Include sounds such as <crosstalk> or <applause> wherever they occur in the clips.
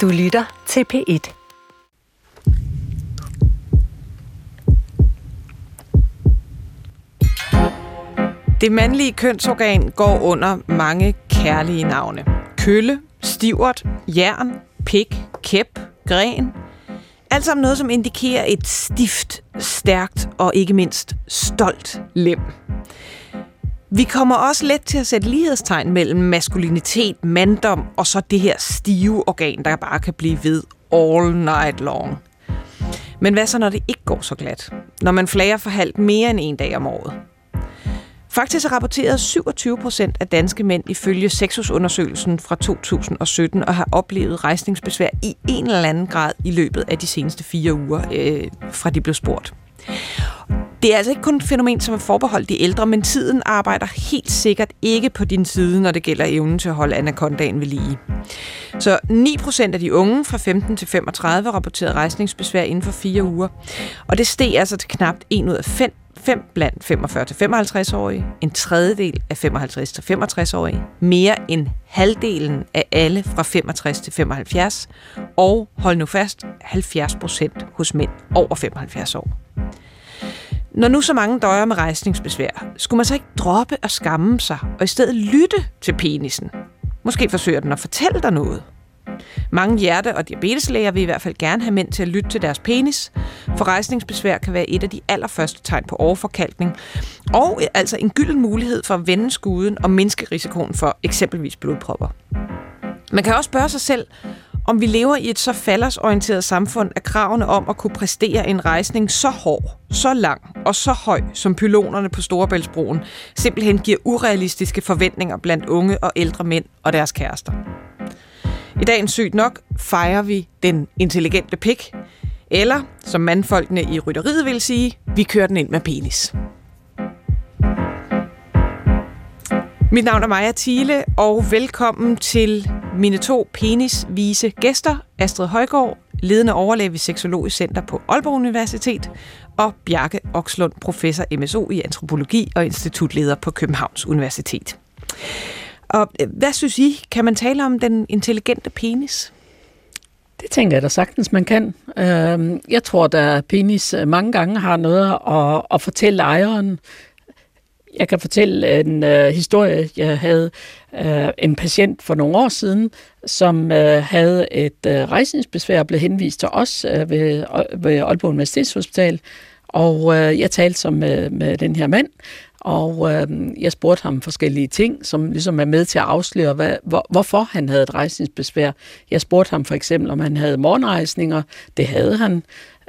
Du lytter til P1. Det mandlige kønsorgan går under mange kærlige navne. Kølle, stivert, jern, pik, kæp, gren. Alt sammen noget, som indikerer et stift, stærkt og ikke mindst stolt lem. Vi kommer også let til at sætte lighedstegn mellem maskulinitet, manddom og så det her stive organ, der bare kan blive ved all night long. Men hvad så, når det ikke går så glat? Når man flager for halvt mere end en dag om året? Faktisk rapporterede 27 procent af danske mænd ifølge Sexusundersøgelsen fra 2017 og har oplevet rejsningsbesvær i en eller anden grad i løbet af de seneste fire uger, øh, fra de blev spurgt. Det er altså ikke kun et fænomen, som er forbeholdt de ældre, men tiden arbejder helt sikkert ikke på din side, når det gælder evnen til at holde anakondaen ved lige. Så 9% af de unge fra 15 til 35 rapporterede rejsningsbesvær inden for fire uger. Og det steg altså til knap 1 ud af 5 5 blandt 45-55-årige, en tredjedel af 55-65-årige, mere end halvdelen af alle fra 65 til 75, og hold nu fast, 70 procent hos mænd over 75 år. Når nu så mange døjer med rejsningsbesvær, skulle man så ikke droppe og skamme sig, og i stedet lytte til penisen? Måske forsøger den at fortælle dig noget. Mange hjerte- og diabeteslæger vil i hvert fald gerne have mænd til at lytte til deres penis, for rejsningsbesvær kan være et af de allerførste tegn på overforkalkning, og øh, altså en gylden mulighed for at vende skuden og mindske risikoen for eksempelvis blodpropper. Man kan også spørge sig selv, om vi lever i et så faldersorienteret samfund, at kravene om at kunne præstere en rejsning så hård, så lang og så høj som pylonerne på Storebæltsbroen, simpelthen giver urealistiske forventninger blandt unge og ældre mænd og deres kærester. I dagens Sygt Nok fejrer vi den intelligente pik, eller som mandfolkene i rytteriet vil sige, vi kører den ind med penis. Mit navn er Maja Thiele, og velkommen til mine to penisvise gæster, Astrid Højgaard, ledende overlæge ved Seksologisk Center på Aalborg Universitet, og Bjarke Okslund, professor MSO i antropologi og institutleder på Københavns Universitet. Og øh, hvad synes I? Kan man tale om den intelligente penis? Det tænker jeg da sagtens, man kan. Øhm, jeg tror, at penis øh, mange gange har noget at, at fortælle ejeren. Jeg kan fortælle en øh, historie. Jeg havde en patient for nogle år siden, som havde et uh, rejsningsbesvær og blev henvist til os ved, ved Aalborg Universitetshospital. Og øh, jeg talte så med, med den her mand, og øh, jeg spurgte ham forskellige ting, som ligesom er med til at afsløre, hvad, hvor, hvorfor han havde et rejsningsbesvær. Jeg spurgte ham for eksempel, om han havde morgenrejsninger. Det havde han.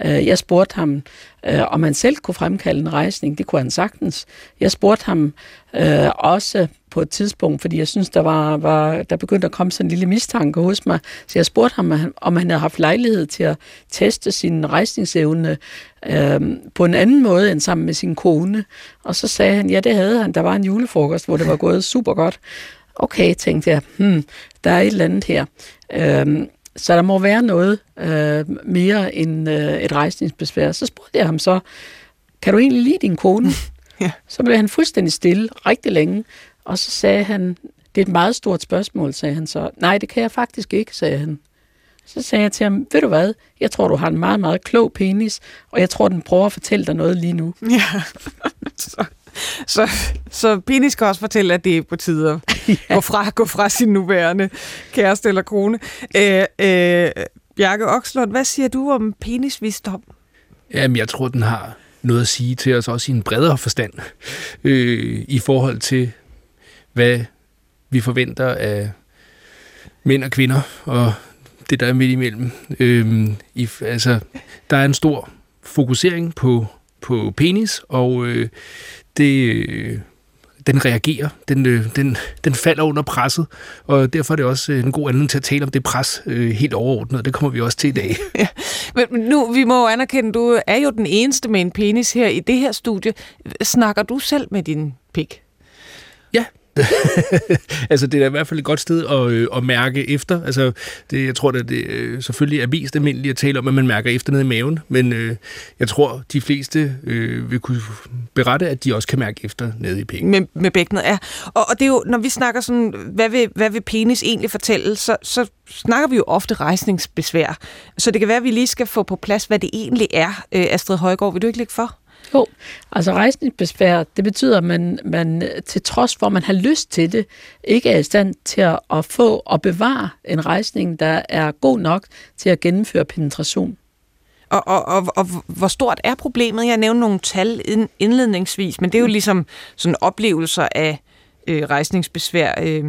Øh, jeg spurgte ham, øh, om han selv kunne fremkalde en rejsning. Det kunne han sagtens. Jeg spurgte ham øh, også på et tidspunkt, fordi jeg synes, der, var, var, der begyndte at komme sådan en lille mistanke hos mig. Så jeg spurgte ham, om han havde haft lejlighed til at teste sin rejsningsevne øh, på en anden måde end sammen med sin kone. Og så sagde han, ja, det havde han. Der var en julefrokost, hvor det var gået super godt. Okay, tænkte jeg, hmm, der er et eller andet her. Øh, så der må være noget øh, mere end øh, et rejsningsbesvær. Så spurgte jeg ham så, kan du egentlig lide din kone? <laughs> ja. Så blev han fuldstændig stille rigtig længe, og så sagde han, det er et meget stort spørgsmål, sagde han så. Nej, det kan jeg faktisk ikke, sagde han. Så sagde jeg til ham, ved du hvad, jeg tror, du har en meget, meget klog penis, og jeg tror, den prøver at fortælle dig noget lige nu. Ja, <laughs> så, <laughs> så, så penis skal også fortælle, at det er på tide at <laughs> ja. gå, fra, gå fra sin nuværende kæreste eller kone. Øh, øh, Bjarke Okslund, hvad siger du om penisvisdom? Jamen, jeg tror, den har noget at sige til os også i en bredere forstand, øh, i forhold til, hvad vi forventer af mænd og kvinder, og det, der er midt imellem. Øh, i, altså, der er en stor fokusering på, på penis, og øh, det, den reagerer, den, øh, den, den falder under presset, og derfor er det også øh, en god anledning til at tale om det pres øh, helt overordnet, det kommer vi også til i dag. <laughs> ja. Men nu, vi må anerkende, du er jo den eneste med en penis her i det her studie. Snakker du selv med din pik? <laughs> Altså, det er i hvert fald et godt sted at, øh, at mærke efter. Altså, det, jeg tror, at det øh, selvfølgelig er mest almindeligt at tale om, at man mærker efter nede i maven, men øh, jeg tror, de fleste øh, vil kunne berette, at de også kan mærke efter nede i penge. Med, med bækkenet, ja. Og, og det er jo, når vi snakker sådan, hvad vil, hvad vil penis egentlig fortælle, så, så snakker vi jo ofte rejsningsbesvær. Så det kan være, at vi lige skal få på plads, hvad det egentlig er. Øh, Astrid Højgaard, vil du ikke lægge for? Jo, altså rejsningsbesvær, det betyder, at man, man til trods for, at man har lyst til det, ikke er i stand til at, at få og bevare en rejsning, der er god nok til at gennemføre penetration. Og, og, og, og hvor stort er problemet? Jeg nævnte nogle tal indledningsvis, men det er jo ligesom sådan oplevelser af øh, rejsningsbesvær. Øh,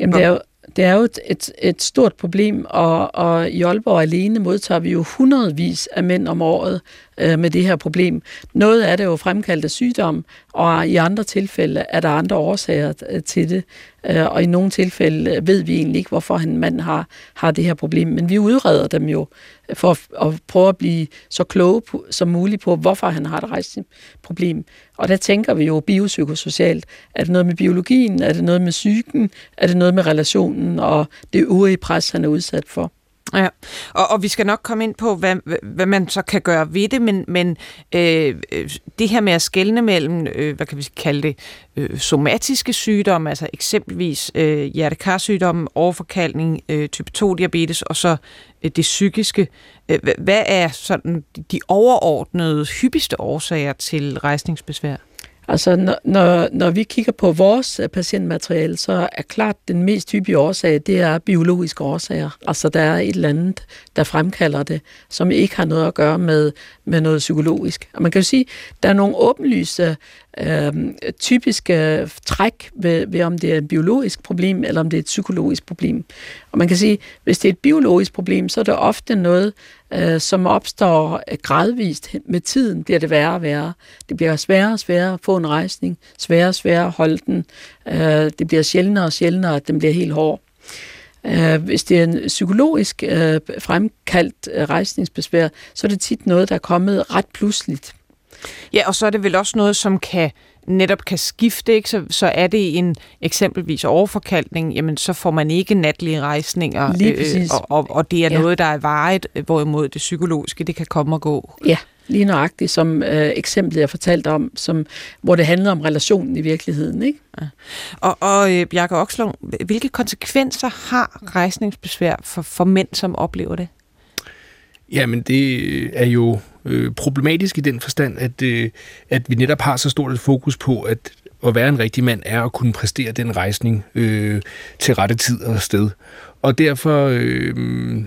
Jamen, det er jo, det er jo et, et, et stort problem, og, og i Aalborg alene modtager vi jo hundredvis af mænd om året øh, med det her problem. Noget af det er jo fremkaldt af sygdom, og i andre tilfælde er der andre årsager øh, til det. Øh, og i nogle tilfælde øh, ved vi egentlig ikke, hvorfor en mand har, har det her problem. Men vi udreder dem jo for at, at prøve at blive så kloge på, som muligt på, hvorfor han har et rejseproblem. Og der tænker vi jo biopsykosocialt. Er det noget med biologien? Er det noget med psyken? Er det noget med relationen og det øvrige pres, han er udsat for? Ja, og, og vi skal nok komme ind på, hvad, hvad man så kan gøre ved det, men, men øh, øh det her med at skelne mellem, øh, hvad kan vi kalde det, øh, somatiske sygdomme, altså eksempelvis øh, hjertekarsygdomme, overforkaldning, øh, type 2-diabetes, og så øh, det psykiske. Øh, hvad er sådan de overordnede, hyppigste årsager til rejsningsbesvær? Altså, når, når, når vi kigger på vores øh, patientmateriale, så er klart den mest hyppige årsag, det er biologiske årsager. Altså, der er et eller andet, der fremkalder det, som ikke har noget at gøre med, med noget psykologisk. Og man kan jo sige, der er nogle åbenlyse øh, typiske træk ved, ved, om det er et biologisk problem, eller om det er et psykologisk problem. Og man kan sige, hvis det er et biologisk problem, så er det ofte noget, øh, som opstår øh, gradvist med tiden, bliver det værre og værre. Det bliver sværere og sværere at få en rejsning, sværere og sværere at holde den. Øh, det bliver sjældnere og sjældnere, at den bliver helt hård. Øh, hvis det er en psykologisk øh, fremkaldt øh, rejsningsbesvær, så er det tit noget, der er kommet ret pludseligt. Ja, og så er det vel også noget, som kan netop kan skifte, ikke? Så, så er det en eksempelvis overforkalkning, jamen så får man ikke natlige rejsninger, Lige øh, og, og, og det er ja. noget, der er vejet, hvorimod det psykologiske, det kan komme og gå. Ja, lige nøjagtigt som øh, eksemplet, jeg fortalte om, som, hvor det handler om relationen i virkeligheden. Ikke? Ja. Og, og øh, Bjarke Okslund, hvilke konsekvenser har rejsningsbesvær for, for mænd, som oplever det? Jamen, det øh, er jo øh, problematisk i den forstand, at, øh, at vi netop har så stort et fokus på, at at være en rigtig mand er at kunne præstere den rejsning øh, til rette tid og sted. Og derfor øh,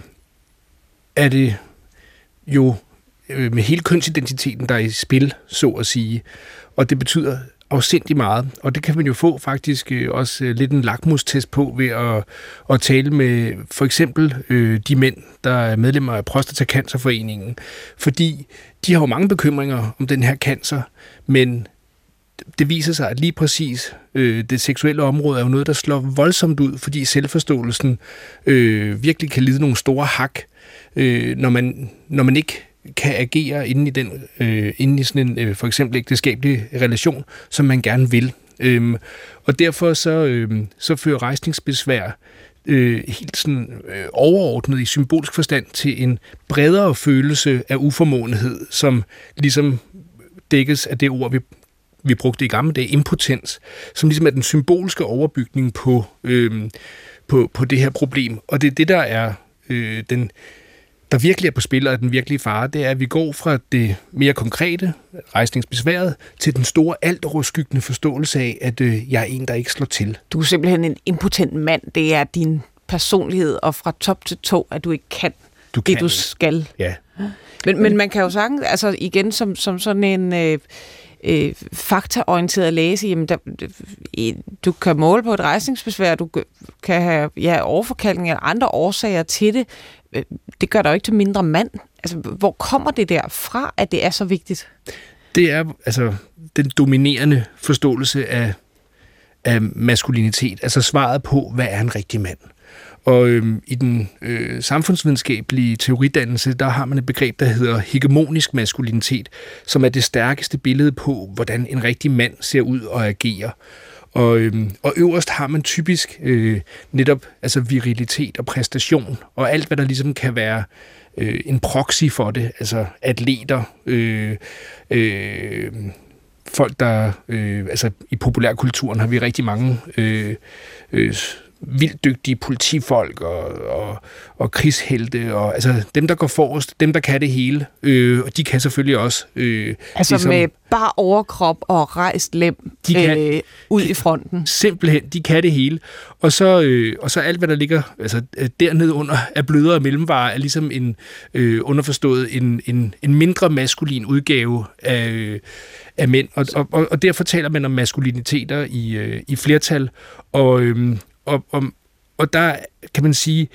er det jo øh, med hele kønsidentiteten, der er i spil, så at sige. Og det betyder afsindig meget, og det kan man jo få faktisk øh, også øh, lidt en lakmustest på ved at, at tale med for eksempel øh, de mænd, der er medlemmer af Prostatacancerforeningen, fordi de har jo mange bekymringer om den her cancer, men det viser sig, at lige præcis øh, det seksuelle område er jo noget, der slår voldsomt ud, fordi selvforståelsen øh, virkelig kan lide nogle store hak, øh, når, man, når man ikke kan agere inden i, den, øh, inden i sådan en øh, for eksempel ægteskabelig relation, som man gerne vil. Øhm, og derfor så, øh, så fører rejsningsbesvær øh, helt sådan øh, overordnet i symbolsk forstand til en bredere følelse af uformåenhed, som ligesom dækkes af det ord, vi, vi brugte i gamle dage, impotens, som ligesom er den symbolske overbygning på, øh, på, på det her problem. Og det er det, der er øh, den der virkelig er på spil, og den virkelige fare, det er, at vi går fra det mere konkrete, rejsningsbesværet, til den store, alt overskyggende forståelse af, at øh, jeg er en, der ikke slår til. Du er simpelthen en impotent mand. Det er din personlighed, og fra top til to, at du ikke kan du det, kan. du skal. Ja. Men, men man kan jo sagtens, altså igen, som, som sådan en... Øh, øh, faktaorienteret læse, jamen der, du kan måle på et rejsningsbesvær, du kan have ja, overforkaldning eller andre årsager til det, øh, det gør dig jo ikke til mindre mand. Altså, hvor kommer det der fra, at det er så vigtigt? Det er altså den dominerende forståelse af, af maskulinitet, altså svaret på, hvad er en rigtig mand. Og øhm, i den øh, samfundsvidenskabelige teoridannelse, der har man et begreb, der hedder hegemonisk maskulinitet, som er det stærkeste billede på, hvordan en rigtig mand ser ud og agerer. Og, øhm, og øverst har man typisk øh, netop altså virilitet og præstation, og alt, hvad der ligesom kan være øh, en proxy for det, altså atleter, øh, øh, folk, der... Øh, altså, i populærkulturen har vi rigtig mange øh, øh, vildt dygtige politifolk og, og, og krigshelte, og altså dem, der går forrest, dem, der kan det hele, øh, og de kan selvfølgelig også... Øh, altså ligesom, med bare overkrop og rejst lem de kan, øh, ud i fronten. Simpelthen, de kan det hele. Og så, øh, og så alt, hvad der ligger altså, øh, dernede under af blødere mellemvarer, er ligesom en øh, underforstået en, en, en mindre maskulin udgave af, øh, af mænd. Og, og, og derfor taler man om maskuliniteter i, øh, i flertal. Og, øh, og, og, og der kan man sige,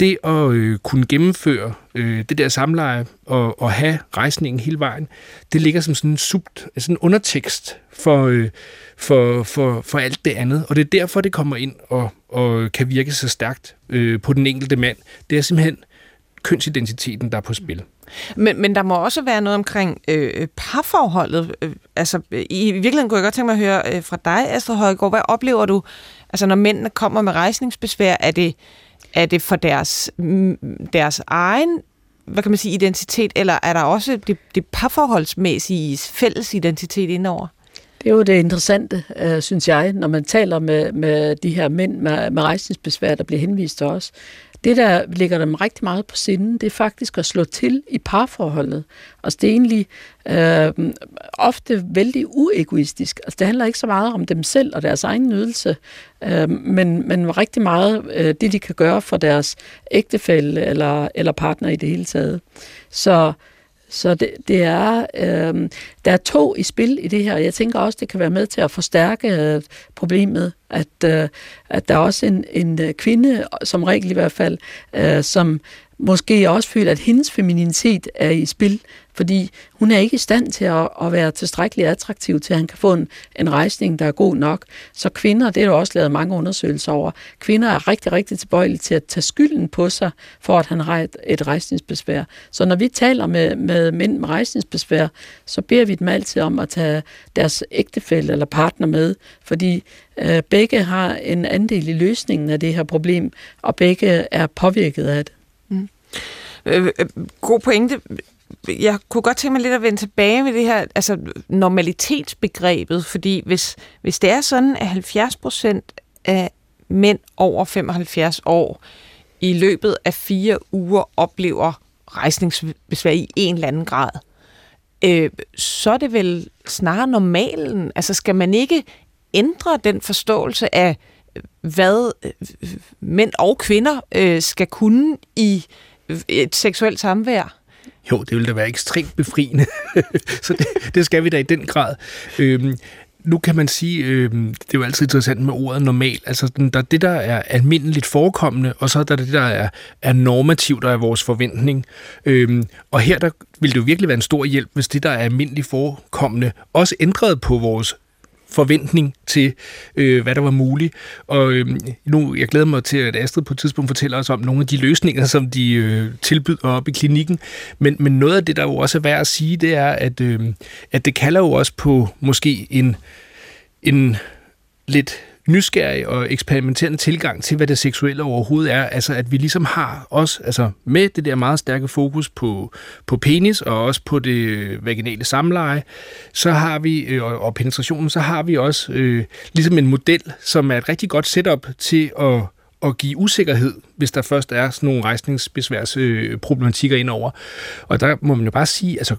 det at øh, kunne gennemføre øh, det der samleje og, og have rejsningen hele vejen, det ligger som sådan en, sub, sådan altså en undertekst for, øh, for, for, for alt det andet. Og det er derfor, det kommer ind og, og kan virke så stærkt øh, på den enkelte mand. Det er simpelthen kønsidentiteten, der er på spil. Men, men der må også være noget omkring øh, parforholdet. Øh, altså, i virkeligheden kunne jeg godt tænke mig at høre øh, fra dig, Astrid Højgaard. Hvad oplever du, altså når mændene kommer med rejsningsbesvær? Er det, er det for deres, mm, deres egen hvad kan man sige, identitet, eller er der også det, det parforholdsmæssige fælles identitet indover? Det er jo det interessante, øh, synes jeg, når man taler med, med de her mænd med, med rejsningsbesvær, der bliver henvist til os. Det, der ligger dem rigtig meget på sinden, det er faktisk at slå til i parforholdet. Altså det er egentlig øh, ofte vældig uegoistisk. Altså det handler ikke så meget om dem selv og deres egen nydelse, øh, men, men rigtig meget øh, det, de kan gøre for deres ægtefælle eller, eller partner i det hele taget. Så så det, det er, øh, der er to i spil i det her. Jeg tænker også, det kan være med til at forstærke øh, problemet, at, øh, at der er også en, en øh, kvinde, som regel i hvert fald, øh, som måske også føler, at hendes femininitet er i spil, fordi hun er ikke i stand til at, at være tilstrækkeligt attraktiv til, at han kan få en, en rejsning, der er god nok. Så kvinder, det er der også lavet mange undersøgelser over, kvinder er rigtig, rigtig tilbøjelige til at tage skylden på sig, for at han har et, et rejsningsbesvær. Så når vi taler med, med mænd med rejsningsbesvær, så beder vi dem altid om at tage deres ægtefælle eller partner med, fordi øh, begge har en andel i løsningen af det her problem, og begge er påvirket af det. Mm. Øh, øh, god pointe jeg kunne godt tænke mig lidt at vende tilbage med det her altså normalitetsbegrebet, fordi hvis, hvis det er sådan, at 70 procent af mænd over 75 år i løbet af fire uger oplever rejsningsbesvær i en eller anden grad, øh, så er det vel snarere normalen. Altså skal man ikke ændre den forståelse af, hvad øh, mænd og kvinder øh, skal kunne i et seksuelt samvær? Jo, det ville da være ekstremt befriende. <laughs> så det, det skal vi da i den grad. Øhm, nu kan man sige, øh, det er jo altid interessant med ordet normal, altså der er det, der er almindeligt forekommende, og så er der det, der er, er normativt, der er vores forventning. Øh, og her der vil det jo virkelig være en stor hjælp, hvis det, der er almindeligt forekommende, også ændrede på vores forventning til, øh, hvad der var muligt. Og øh, nu, jeg glæder mig til, at Astrid på et tidspunkt fortæller os om nogle af de løsninger, som de øh, tilbyder op i klinikken. Men, men noget af det, der jo også er værd at sige, det er, at, øh, at det kalder jo også på måske en, en lidt nysgerrig og eksperimenterende tilgang til, hvad det seksuelle overhovedet er. Altså, at vi ligesom har også, altså med det der meget stærke fokus på, på penis og også på det vaginale samleje, så har vi, øh, og, og penetrationen, så har vi også øh, ligesom en model, som er et rigtig godt setup til at at give usikkerhed, hvis der først er sådan nogle rejsningsbesværsproblematikker øh, indover. Og der må man jo bare sige, altså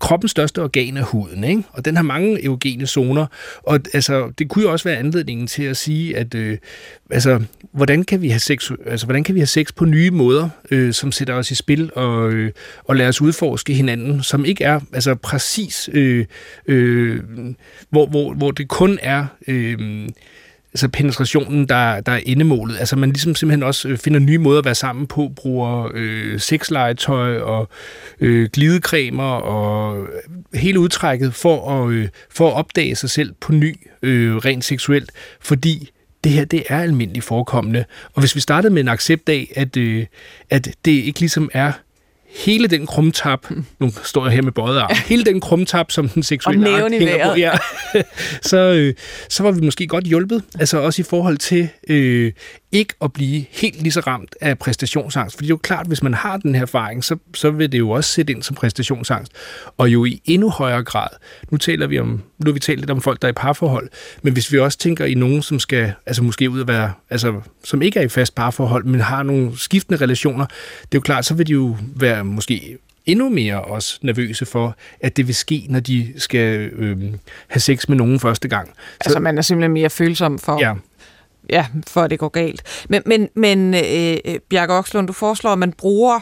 kroppens største organ er huden, ikke? og den har mange erogene zoner, og altså, det kunne jo også være anledningen til at sige, at øh, altså, hvordan, kan vi have sex, altså, hvordan kan vi have sex på nye måder, øh, som sætter os i spil og, øh, og lader os udforske hinanden, som ikke er altså, præcis, øh, øh, hvor, hvor, hvor det kun er... Øh, altså penetrationen, der, der er endemålet. Altså man ligesom simpelthen også øh, finder nye måder at være sammen på, bruger øh, sexlegetøj og øh, glidecremer og øh, hele udtrækket for at, øh, for at opdage sig selv på ny, øh, rent seksuelt, fordi det her, det er almindeligt forekommende. Og hvis vi startede med en accept af, at, øh, at det ikke ligesom er hele den krumtap, nu står jeg her med bøjet arm, hele den krumtap, som den seksuelle i hænger på, ja, <laughs> så, øh, så var vi måske godt hjulpet. Altså også i forhold til øh, ikke at blive helt lige så ramt af præstationsangst. Fordi det er jo klart, hvis man har den her erfaring, så, så vil det jo også sætte ind som præstationsangst. Og jo i endnu højere grad, nu taler vi om, nu har vi talt lidt om folk, der er i parforhold, men hvis vi også tænker i nogen, som skal, altså måske ud at være, altså som ikke er i fast parforhold, men har nogle skiftende relationer, det er jo klart, så vil de jo være måske endnu mere også nervøse for, at det vil ske, når de skal øh, have sex med nogen første gang. Så, Altså, man er simpelthen mere følsom for, ja, ja, for at det går galt. Men, men, men øh, Bjarke Okslund, du foreslår, at man bruger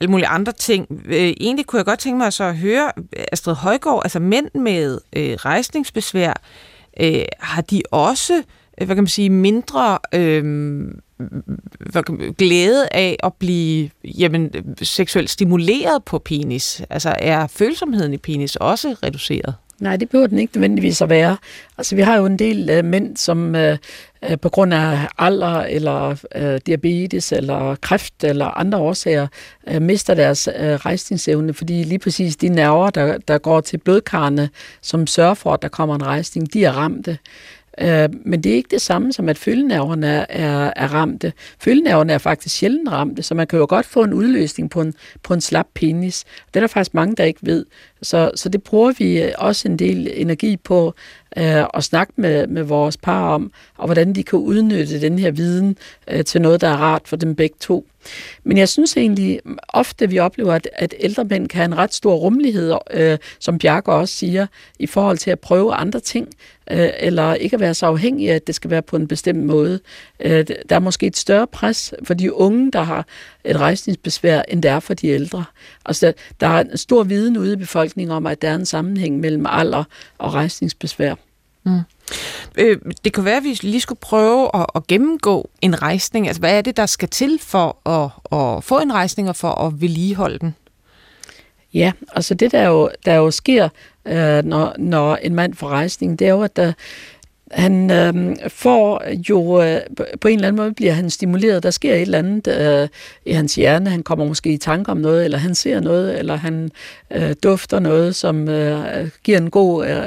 alle mulige andre ting. Øh, egentlig kunne jeg godt tænke mig så at høre øh, Astrid Højgaard, altså mænd med øh, rejsningsbesvær, øh, har de også, øh, hvad kan man sige, mindre øh, hvad kan man- glæde af at blive jamen, seksuelt stimuleret på penis? Altså er følsomheden i penis også reduceret? Nej, det behøver den ikke nødvendigvis at være. Altså, vi har jo en del øh, mænd, som øh, øh, på grund af alder eller øh, diabetes eller kræft eller andre årsager øh, mister deres øh, rejsningsevne, fordi lige præcis de nerver, der, der går til blodkarrene, som sørger for, at der kommer en rejsning, de er ramte. Øh, men det er ikke det samme som, at følgenerverne er, er, er ramte. Følgenerverne er faktisk sjældent ramte, så man kan jo godt få en udløsning på en, på en slap penis. Det er der faktisk mange, der ikke ved. Så, så det bruger vi øh, også en del energi på øh, at snakke med, med vores par om, og hvordan de kan udnytte den her viden øh, til noget, der er rart for dem begge to. Men jeg synes egentlig mm, ofte, vi oplever, at, at ældre mænd kan have en ret stor rummelighed, øh, som Bjarke også siger, i forhold til at prøve andre ting, øh, eller ikke at være så afhængig af, at det skal være på en bestemt måde. Øh, der er måske et større pres for de unge, der har et rejsningsbesvær, end der er for de ældre. Altså, der er en stor viden ude i befolkningen om, at der er en sammenhæng mellem alder og rejsningsbesvær. Mm. Øh, det kan være, at vi lige skulle prøve at, at gennemgå en rejsning. Altså, hvad er det, der skal til for at, at få en rejsning og for at vedligeholde den? Ja, altså det der jo, der jo sker, øh, når, når en mand får rejsning, det er jo, at der, han øh, får jo, øh, på en eller anden måde bliver han stimuleret. Der sker et eller andet øh, i hans hjerne. Han kommer måske i tanke om noget, eller han ser noget, eller han øh, dufter noget, som øh, giver en god øh,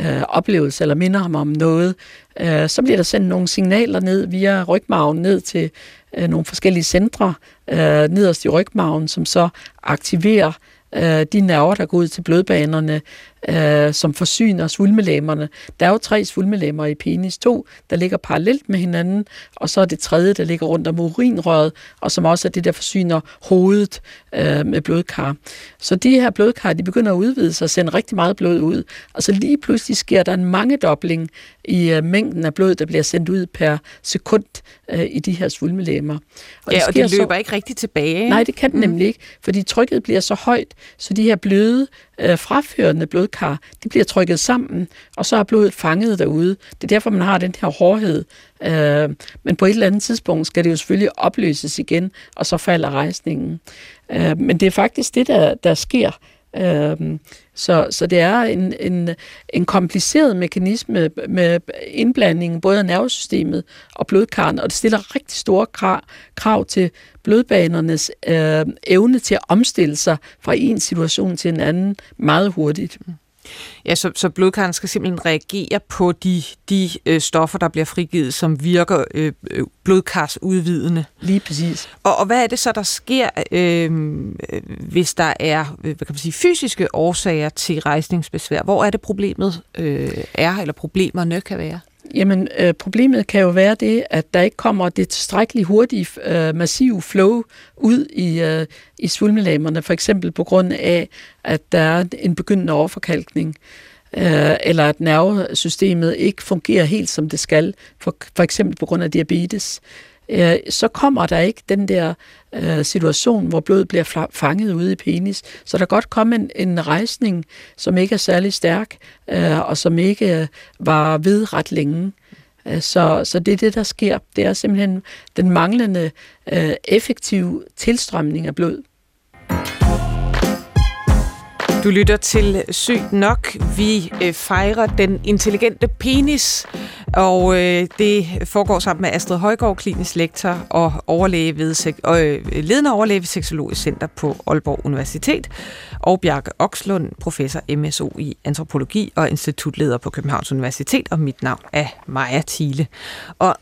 øh, oplevelse, eller minder ham om noget. Øh, så bliver der sendt nogle signaler ned via rygmarven ned til øh, nogle forskellige centre øh, nederst i rygmarven, som så aktiverer øh, de nerver, der går ud til blodbanerne, øh, som forsyner svulmelæmerne. Der er jo tre svulmelæmmer i penis. To, der ligger parallelt med hinanden, og så er det tredje, der ligger rundt om urinrøret, og som også er det, der forsyner hovedet øh, med blodkar. Så de her blodkar, de begynder at udvide sig og sende rigtig meget blod ud. Og så lige pludselig sker der en mangedobling i øh, mængden af blod, der bliver sendt ud per sekund øh, i de her svulmelæmmer. Og ja, og sker det så- løber ikke rigtig tilbage. Nej, det kan den nemlig ikke, fordi trykket bliver så højt, så de her bløde, øh, fraførende blodkar, de bliver trykket sammen, og så er blodet fanget derude. Det er derfor, man har den her hårdhed. Øh, men på et eller andet tidspunkt skal det jo selvfølgelig opløses igen, og så falder rejsningen. Øh, men det er faktisk det, der, der sker. Øhm, så, så det er en, en, en kompliceret mekanisme med indblandingen både af nervesystemet og blodkarrene, og det stiller rigtig store krav, krav til blodbanernes øh, evne til at omstille sig fra en situation til en anden meget hurtigt. Mm. Ja, så, så blodkarren skal simpelthen reagere på de, de øh, stoffer, der bliver frigivet, som virker øh, øh, blodkarsudvidende. Lige præcis. Og, og hvad er det så, der sker, øh, øh, hvis der er øh, hvad kan man sige, fysiske årsager til rejsningsbesvær? Hvor er det problemet øh, er, eller problemerne kan være? Jamen, øh, problemet kan jo være det, at der ikke kommer det tilstrækkeligt hurtige, øh, massive flow ud i, øh, i svulmelamerne, for eksempel på grund af, at der er en begyndende overforkalkning, øh, eller at nervesystemet ikke fungerer helt som det skal, for, for eksempel på grund af diabetes. Øh, Øh, så kommer der ikke den der øh, situation, hvor blodet bliver fanget ude i penis. Så der kan godt komme en, en rejsning, som ikke er særlig stærk, øh, og som ikke var ved ret længe. Øh, så, så det er det, der sker. Det er simpelthen den manglende øh, effektive tilstrømning af blod. Du lytter til Sygt Nok. Vi øh, fejrer den intelligente penis. Og øh, det foregår sammen med Astrid Højgaard, klinisk lektor og overlæge ved, øh, ledende overlæge ved Seksologisk Center på Aalborg Universitet, og Bjarke Okslund, professor MSO i antropologi og institutleder på Københavns Universitet, og mit navn er Maja Thiele. Og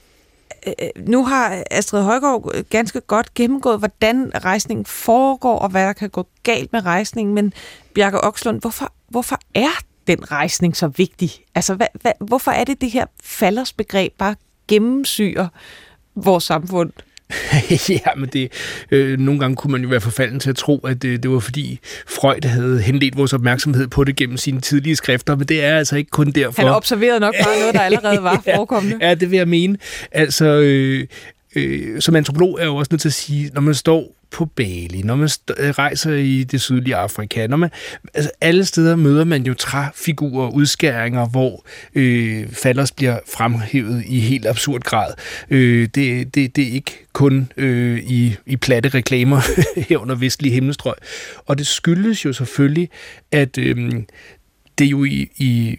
øh, øh, nu har Astrid Højgaard øh, ganske godt gennemgået, hvordan rejsningen foregår, og hvad der kan gå galt med rejsningen, men Bjarke Okslund, hvorfor, hvorfor er den rejsning så vigtig? Altså, hvad, hvad, hvorfor er det det her faldersbegreb bare gennemsyrer vores samfund? <laughs> ja, men det, øh, nogle gange kunne man jo være forfalden til at tro, at det, det var fordi Freud havde henledt vores opmærksomhed på det gennem sine tidlige skrifter, men det er altså ikke kun derfor. Han observerede nok bare noget, der allerede var <laughs> forekommende. ja, det vil jeg mene. Altså, øh, øh, som antropolog er jeg jo også nødt til at sige, når man står på Bali, når man øh, rejser i det sydlige Afrika, når man, altså alle steder møder man jo træfigurer og udskæringer, hvor øh, falders bliver fremhævet i helt absurd grad. Øh, det, det, det er ikke kun øh, i, i platte reklamer <laughs> her under vestlige himmelstrøg. Og det skyldes jo selvfølgelig, at øh, det jo i, i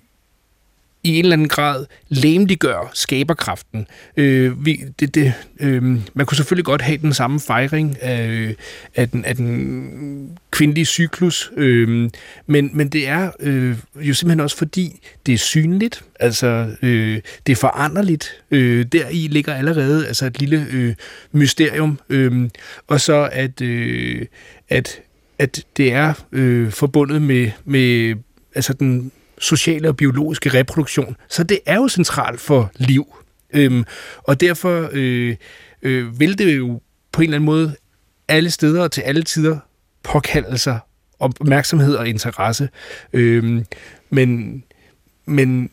i en eller anden grad læmliggør skaberkraften. Øh, vi, det, det, øh, man kunne selvfølgelig godt have den samme fejring af, øh, af, den, af den kvindelige cyklus, øh, men, men det er øh, jo simpelthen også fordi, det er synligt, altså øh, det er foranderligt. Øh, deri ligger allerede altså et lille øh, mysterium, øh, og så at, øh, at, at det er øh, forbundet med, med altså den sociale og biologiske reproduktion. Så det er jo centralt for liv. Øhm, og derfor øh, øh, vil det jo på en eller anden måde alle steder og til alle tider påkalde sig opmærksomhed og interesse. Øhm, men, men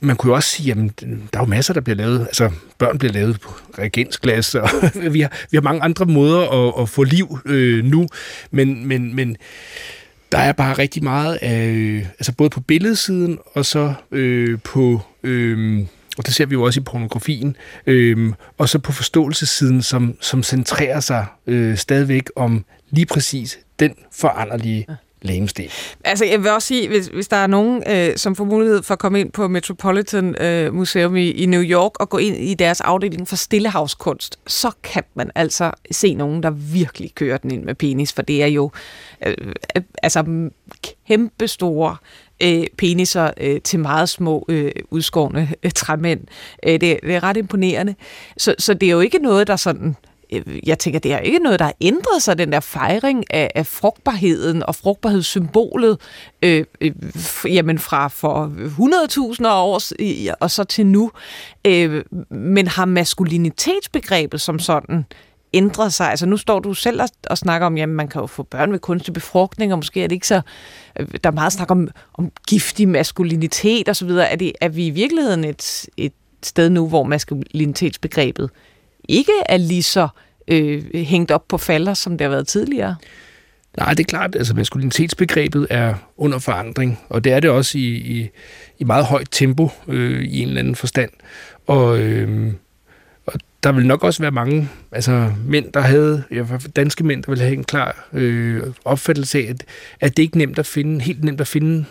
man kunne jo også sige, at der er jo masser, der bliver lavet. Altså, børn bliver lavet på reagensglas, og <laughs> vi har, vi har mange andre måder at, at få liv øh, nu. Men, men, men der er bare rigtig meget af, øh, altså både på billedsiden, og så øh, på, øh, og det ser vi jo også i pornografien, øh, og så på forståelsessiden, som, som centrerer sig øh, stadigvæk om lige præcis den foranderlige lægemstil. Altså, jeg vil også sige, hvis, hvis der er nogen, øh, som får mulighed for at komme ind på Metropolitan øh, Museum i, i New York og gå ind i deres afdeling for stillehavskunst, så kan man altså se nogen, der virkelig kører den ind med penis, for det er jo øh, øh altså kæmpestore øh, peniser øh, til meget små øh, udskårne øh, træmænd. Øh, det, det er ret imponerende. Så, så det er jo ikke noget, der sådan Øh, jeg tænker, det er ikke noget, der har ændret sig, den der fejring af, af frugtbarheden og frugtbarhedssymbolet, øh, øh, jamen fra for 100.000 år og så til nu. Øh, men har maskulinitetsbegrebet som sådan ændret sig? Altså nu står du selv og, og snakker om, jamen man kan jo få børn ved kunstig befrugtning, og måske er det ikke så... Øh, der er meget snak om, om giftig maskulinitet osv. Er, det, er vi i virkeligheden et, et sted nu, hvor maskulinitetsbegrebet ikke er lige så øh, hængt op på falder, som det har været tidligere? Nej, det er klart. Altså, maskulinitetsbegrebet er under forandring, og det er det også i, i, i meget højt tempo øh, i en eller anden forstand. Og, øh, og der vil nok også være mange altså mænd, der havde, ja, danske mænd, der vil have en klar øh, opfattelse af, at, at det ikke er nemt at finde, helt nemt at finde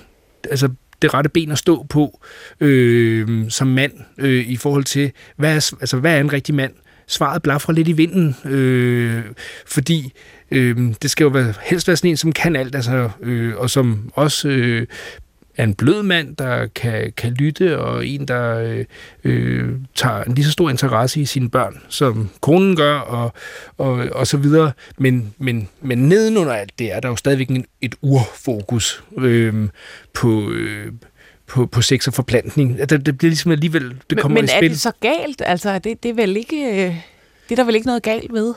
altså det rette ben at stå på øh, som mand øh, i forhold til, hvad er, altså, hvad er en rigtig mand? Svaret blaffer lidt i vinden, øh, fordi øh, det skal jo være, helst være sådan en, som kan alt, altså, øh, og som også øh, er en blød mand, der kan, kan lytte, og en, der øh, øh, tager en lige så stor interesse i sine børn, som konen gør, og, og, og så videre. Men, men, men nedenunder alt det er der jo stadigvæk en, et urfokus øh, på, øh, på, på sex og forplantning. Det, det bliver ligesom alligevel, det kommer men, men i spil. Men er det så galt? Altså, det, det er vel ikke... Øh, det er der vel ikke noget galt ved?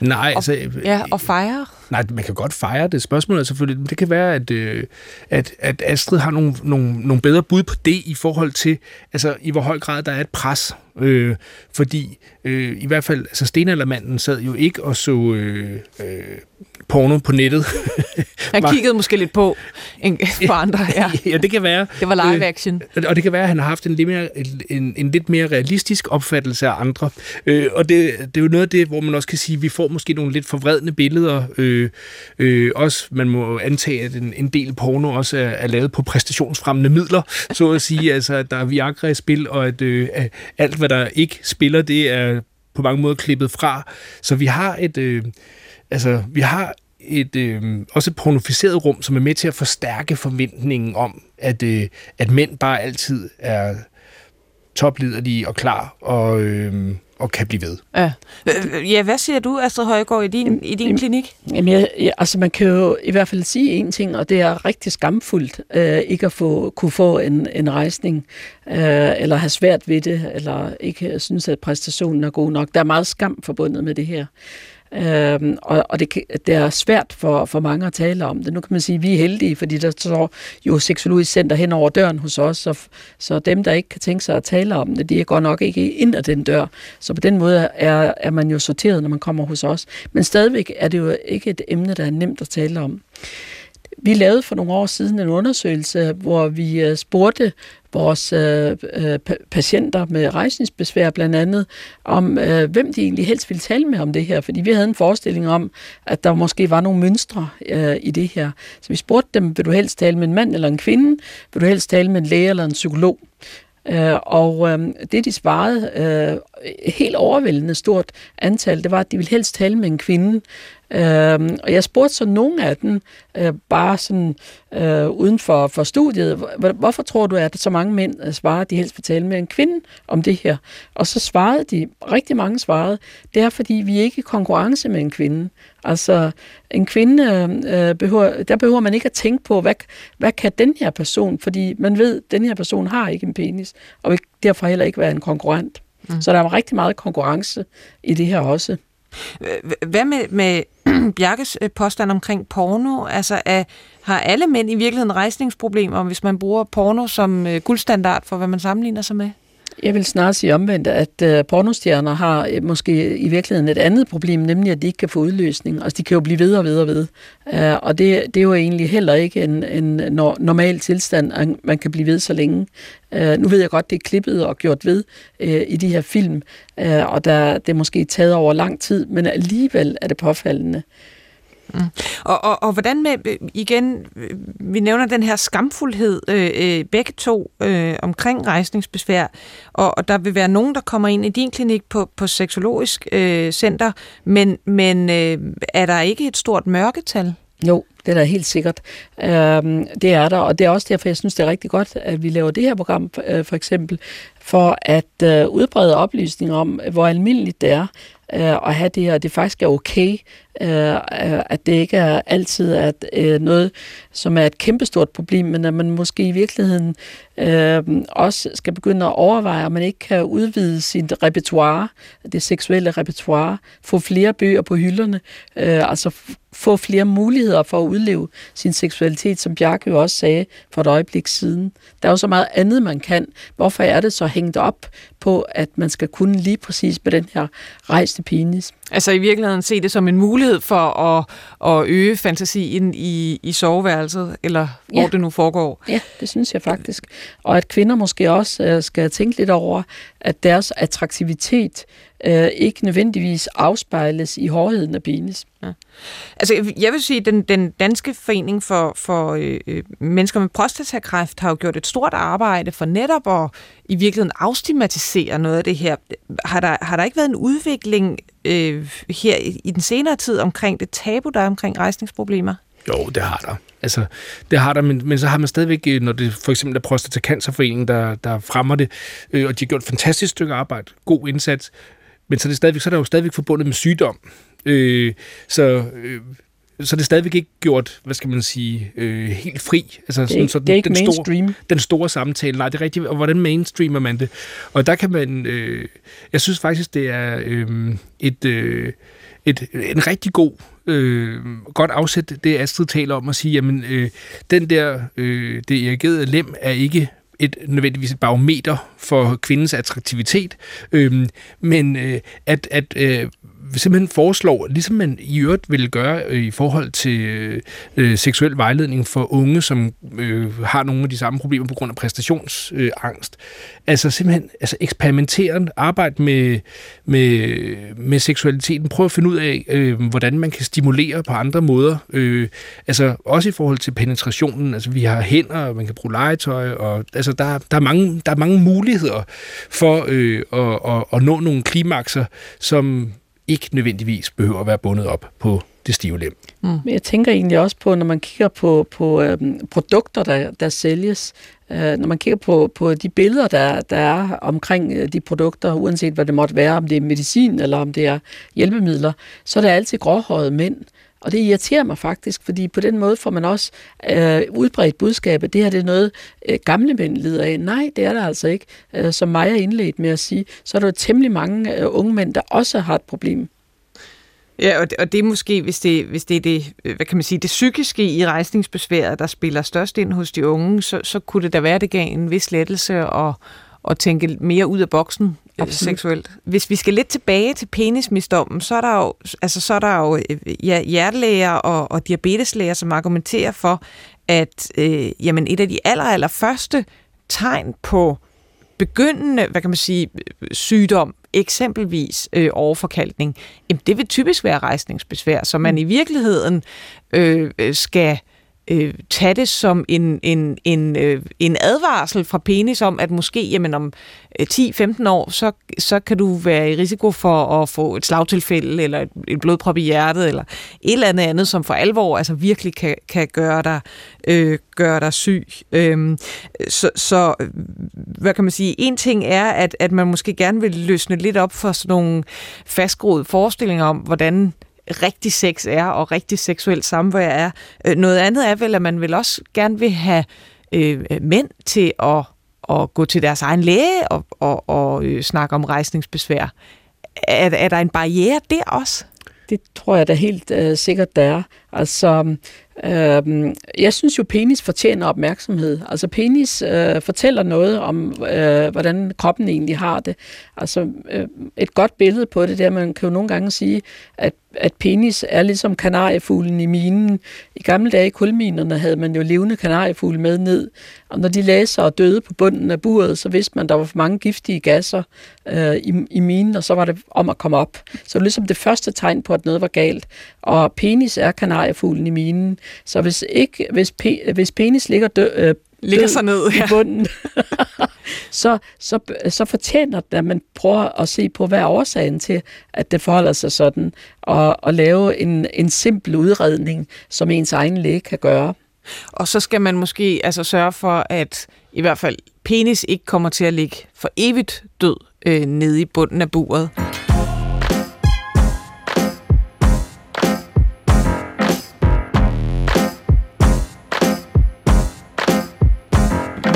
Nej, og, altså... Ja, og fejre? Nej, man kan godt fejre det. Spørgsmålet er selvfølgelig, det kan være, at, øh, at, at Astrid har nogle, nogle, nogle bedre bud på det i forhold til, altså i hvor høj grad der er et pres. Øh, fordi øh, i hvert fald, altså stenaldermanden sad jo ikke og så øh, øh, porno på nettet. Han kiggede måske lidt på en, for andre, ja. <laughs> ja, det kan være. Det var live action. Øh, og det kan være, at han har haft en lidt mere, en, en lidt mere realistisk opfattelse af andre. Øh, og det, det er jo noget af det, hvor man også kan sige, at vi får måske nogle lidt forvredne billeder. Øh, øh, også, man må antage, at en, en del porno også er, er lavet på præstationsfremmende midler, så at sige. Altså, at der er Viagra i spil, og at øh, alt, hvad der ikke spiller, det er på mange måder klippet fra. Så vi har et... Øh, altså, vi har et øh, også et pornoficeret rum, som er med til at forstærke forventningen om, at, øh, at mænd bare altid er topliderlige og klar og, øh, og kan blive ved. Ja. ja, hvad siger du, Astrid Højgaard, i din, i din klinik? Jamen, jeg, jeg, altså man kan jo i hvert fald sige en ting, og det er rigtig skamfuldt øh, ikke at få, kunne få en, en rejsning, øh, eller have svært ved det, eller ikke synes, at præstationen er god nok. Der er meget skam forbundet med det her. Øhm, og og det, det er svært for, for mange at tale om det. Nu kan man sige, at vi er heldige, fordi der står jo seksologisk center hen over døren hos os, så, så dem, der ikke kan tænke sig at tale om det, de går nok ikke ind ad den dør. Så på den måde er, er man jo sorteret, når man kommer hos os. Men stadigvæk er det jo ikke et emne, der er nemt at tale om. Vi lavede for nogle år siden en undersøgelse, hvor vi øh, spurgte vores øh, øh patienter med rejsningsbesvær blandt andet, om øh, hvem de egentlig helst ville tale med om det her, fordi vi havde en forestilling om, at der måske var nogle mønstre øh, i det her. Så vi spurgte dem, vil du helst tale med en mand eller en kvinde? Vil du helst tale med en læge eller en psykolog? Øh, og øh, det, de svarede, øh, helt overvældende stort antal, det var, at de ville helst tale med en kvinde. Øh, og jeg spurgte så nogle af dem, øh, bare sådan øh, uden for, for studiet, hvorfor tror du, at så mange mænd svarer, at de helst vil tale med en kvinde om det her? Og så svarede de, rigtig mange svarede, det er, fordi vi er ikke i konkurrence med en kvinde. Altså, en kvinde, øh, behøver, der behøver man ikke at tænke på, hvad, hvad kan den her person, fordi man ved, at den her person har ikke en penis, og vil derfor heller ikke være en konkurrent. Mm. Så der er rigtig meget konkurrence i det her også. Hvad med, med <clears throat> Bjarkes øh, påstand omkring porno? Altså, er, har alle mænd i virkeligheden rejsningsproblemer, hvis man bruger porno som øh, guldstandard for, hvad man sammenligner sig med? Jeg vil snart sige omvendt, at øh, pornostjerner har øh, måske i virkeligheden et andet problem, nemlig at de ikke kan få udløsning. Altså, de kan jo blive ved og ved og ved. Uh, og det, det er jo egentlig heller ikke en, en normal tilstand, at man kan blive ved så længe. Uh, nu ved jeg godt, det er klippet og gjort ved uh, i de her film, uh, og der, det er måske taget over lang tid, men alligevel er det påfaldende. Mm. Og, og, og hvordan med, øh, igen, øh, vi nævner den her skamfuldhed, øh, øh, begge to, øh, omkring rejsningsbesvær, og, og der vil være nogen, der kommer ind i din klinik på, på seksologisk øh, center, men, men øh, er der ikke et stort mørketal? Jo, det er der helt sikkert. Øhm, det er der, og det er også derfor, jeg synes, det er rigtig godt, at vi laver det her program, øh, for eksempel, for at øh, udbrede oplysninger om, hvor almindeligt det er øh, at have det her, det faktisk er okay øh, øh, at det ikke er altid at øh, noget, som er et kæmpestort problem, men at man måske i virkeligheden øh, også skal begynde at overveje, om man ikke kan udvide sit repertoire, det seksuelle repertoire, få flere bøger på hylderne, øh, altså få flere muligheder for at udleve sin seksualitet, som Bjarke jo også sagde for et øjeblik siden. Der er jo så meget andet, man kan. Hvorfor er det så hængt op på, at man skal kunne lige præcis med den her rejste penis? Altså i virkeligheden se det som en mulighed for at, at øge fantasien i, i soveværelset, eller hvor ja. det nu foregår. Ja, det synes jeg faktisk. Og at kvinder måske også øh, skal tænke lidt over, at deres attraktivitet øh, ikke nødvendigvis afspejles i hårdheden af penis. Ja. Altså, jeg vil sige, at den, den danske forening for, for øh, øh, mennesker med prostatakræft har jo gjort et stort arbejde for netop at i virkeligheden afstigmatisere noget af det her. Har der, har der ikke været en udvikling øh, her i, i den senere tid omkring det tabu, der er omkring rejsningsproblemer? Jo, det har der. Altså, det har der, men, men så har man stadigvæk, øh, når det for eksempel er Prostatacancerforeningen, der, der fremmer det, øh, og de har gjort et fantastisk stykke arbejde, god indsats, men så er, det stadigvæk, så er der jo stadigvæk forbundet med sygdom. Øh, så, øh, så er det stadigvæk ikke gjort, hvad skal man sige, øh, helt fri. Altså, det sådan, så det er ikke den mainstream. Store, den store samtale, nej, det er rigtigt. Og hvordan mainstreamer man det? Og der kan man, øh, jeg synes faktisk, det er øh, et, øh, et, en rigtig god øh, godt afsæt det Astrid taler om at sige, jamen øh, den der, øh, det erigerede lem er ikke et nødvendigvis et barometer for kvindens attraktivitet, øh, men øh, at, at øh, simpelthen foreslår, ligesom man i øvrigt vil gøre øh, i forhold til øh, øh, seksuel vejledning for unge, som øh, har nogle af de samme problemer på grund af præstationsangst. Øh, altså simpelthen altså eksperimentere, arbejde med, med, med seksualiteten, prøve at finde ud af, øh, hvordan man kan stimulere på andre måder. Øh, altså også i forhold til penetrationen. Altså vi har hænder, man kan bruge legetøj, og altså der, der, er, mange, der er mange muligheder for øh, at, at, at nå nogle klimakser, som ikke nødvendigvis behøver at være bundet op på det stive lem. Mm. Men jeg tænker egentlig også på, når man kigger på, på øhm, produkter, der, der sælges, øh, når man kigger på, på de billeder, der, der er omkring øh, de produkter, uanset hvad det måtte være, om det er medicin eller om det er hjælpemidler, så er det altid gråhårede mænd. Og det irriterer mig faktisk, fordi på den måde får man også øh, udbredt budskabet, det her det er noget, øh, gamle mænd lider af. Nej, det er der altså ikke. Øh, som mig er indledt med at sige, så er der jo temmelig mange øh, unge mænd, der også har et problem. Ja, og det, og det er måske, hvis det, hvis det er det, øh, hvad kan man sige, det psykiske i rejsningsbesværet, der spiller størst ind hos de unge, så, så kunne det da være, det gav en vis lettelse og, og tænke mere ud af boksen øh, Absolut. seksuelt. Hvis vi skal lidt tilbage til penismisdommen, så er der jo, altså, så er der jo øh, ja, hjertelæger og, og diabeteslæger, som argumenterer for, at øh, jamen, et af de aller, aller første tegn på begyndende, hvad kan man sige, sygdom, eksempelvis øh, overforkalkning, jamen det vil typisk være rejsningsbesvær, så man mm. i virkeligheden øh, skal øh, Øh, tage det som en, en, en, øh, en advarsel fra penis om, at måske jamen, om øh, 10-15 år, så, så kan du være i risiko for at få et slagtilfælde, eller et, et blodprop i hjertet, eller et eller andet andet, som for alvor altså virkelig kan, kan gøre, dig, øh, gøre dig syg. Øhm, så, så, hvad kan man sige, en ting er, at, at man måske gerne vil løsne lidt op for sådan nogle fastgroede forestillinger om, hvordan rigtig sex er, og rigtig seksuelt samvær er. Øh, noget andet er vel, at man vil også gerne vil have øh, mænd til at, at gå til deres egen læge og, og, og øh, snakke om rejsningsbesvær. Er, er der en barriere der også? Det tror jeg da helt øh, sikkert, der er. Altså, øh, jeg synes jo, penis fortjener opmærksomhed. Altså, penis øh, fortæller noget om, øh, hvordan kroppen egentlig har det. Altså, øh, et godt billede på det, der man kan jo nogle gange sige, at at penis er ligesom kanariefuglen i minen. I gamle dage i kulminerne havde man jo levende kanariefugle med ned, og når de lagde sig og døde på bunden af buret, så vidste man, at der var for mange giftige gasser øh, i, i minen, og så var det om at komme op. Så det var ligesom det første tegn på, at noget var galt. Og penis er kanariefuglen i minen. Så hvis, ikke, hvis, pe, hvis penis ligger dø, øh, ligger sig ned ja. i bunden, <laughs> så, så, så fortjener det, at man prøver at se på, hvad er årsagen til, at det forholder sig sådan, og, og lave en, en simpel udredning, som ens egen læge kan gøre. Og så skal man måske altså sørge for, at i hvert fald penis ikke kommer til at ligge for evigt død øh, nede i bunden af buret.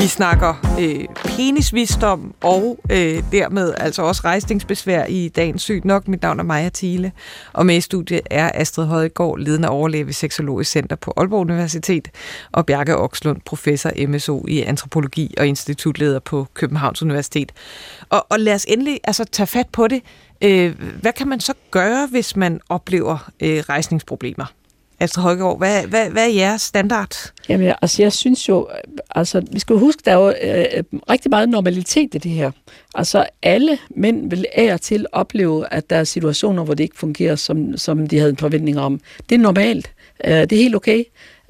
Vi snakker øh, penisvisdom og øh, dermed altså også rejsningsbesvær i dagens sygt nok. Mit navn er Maja Thiele, og med i studiet er Astrid Højgaard, ledende overlæge ved Seksologisk Center på Aalborg Universitet, og Bjarke Okslund, professor MSO i antropologi og institutleder på Københavns Universitet. Og, og lad os endelig altså, tage fat på det. Øh, hvad kan man så gøre, hvis man oplever øh, rejsningsproblemer? Astrid Højgaard, hvad, hvad, hvad er jeres standard? Jamen, altså, jeg synes jo, altså, vi skal huske, der er jo øh, rigtig meget normalitet i det her. Altså, alle mænd vil af og til opleve, at der er situationer, hvor det ikke fungerer, som, som de havde en forventning om. Det er normalt. Øh, det er helt okay.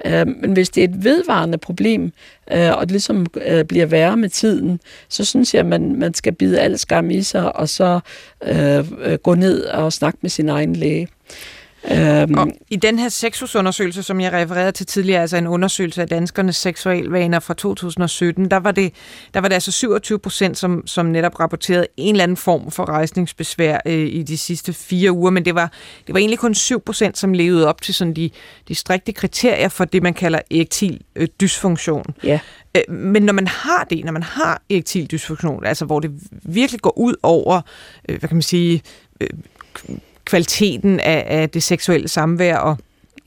Øh, men hvis det er et vedvarende problem, øh, og det ligesom øh, bliver værre med tiden, så synes jeg, at man, man skal bide al skam i sig, og så øh, øh gå ned og snakke med sin egen læge. Øhm. Og I den her sexusundersøgelse, som jeg refererede til tidligere, altså en undersøgelse af danskernes seksualvaner fra 2017, der var det, der var det altså 27 procent, som, som netop rapporterede en eller anden form for rejsningsbesvær øh, i de sidste fire uger, men det var, det var egentlig kun 7 procent, som levede op til sådan de, de strikte kriterier for det, man kalder erektil øh, dysfunktion. Ja. Øh, men når man har det, når man har erektil dysfunktion, altså hvor det virkelig går ud over, øh, hvad kan man sige, øh, kvaliteten af, af det seksuelle samvær og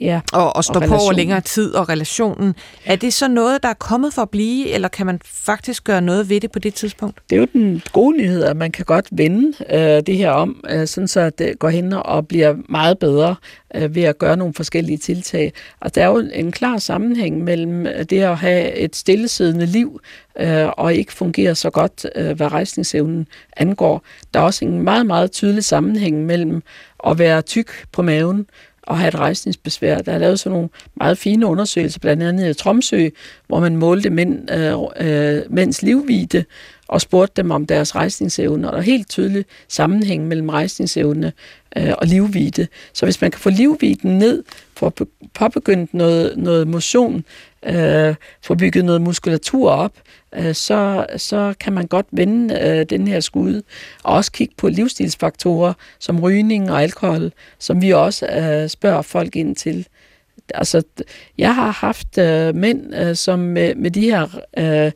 Ja, og, og stå og på over længere tid og relationen. Er det så noget, der er kommet for at blive, eller kan man faktisk gøre noget ved det på det tidspunkt? Det er jo den gode nyhed, at man kan godt vende øh, det her om, øh, sådan så det går hen og bliver meget bedre øh, ved at gøre nogle forskellige tiltag. Og der er jo en klar sammenhæng mellem øh, det at have et stillesiddende liv øh, og ikke fungere så godt, øh, hvad rejsningsevnen angår. Der er også en meget, meget tydelig sammenhæng mellem at være tyk på maven og have et rejsningsbesvær. Der er lavet sådan nogle meget fine undersøgelser, blandt andet i Tromsø, hvor man målte mænd, øh, øh, mænds livvide og spurgte dem om deres rejsningsevne, og der er helt tydelig sammenhæng mellem rejsningsevne øh, og livvide. Så hvis man kan få livviden ned, få påbegyndt noget, noget motion, øh, få bygget noget muskulatur op, øh, så, så kan man godt vende øh, den her skud. Og også kigge på livsstilsfaktorer som rygning og alkohol, som vi også øh, spørger folk ind til. Altså, jeg har haft øh, mænd, øh, som med, med de her øh,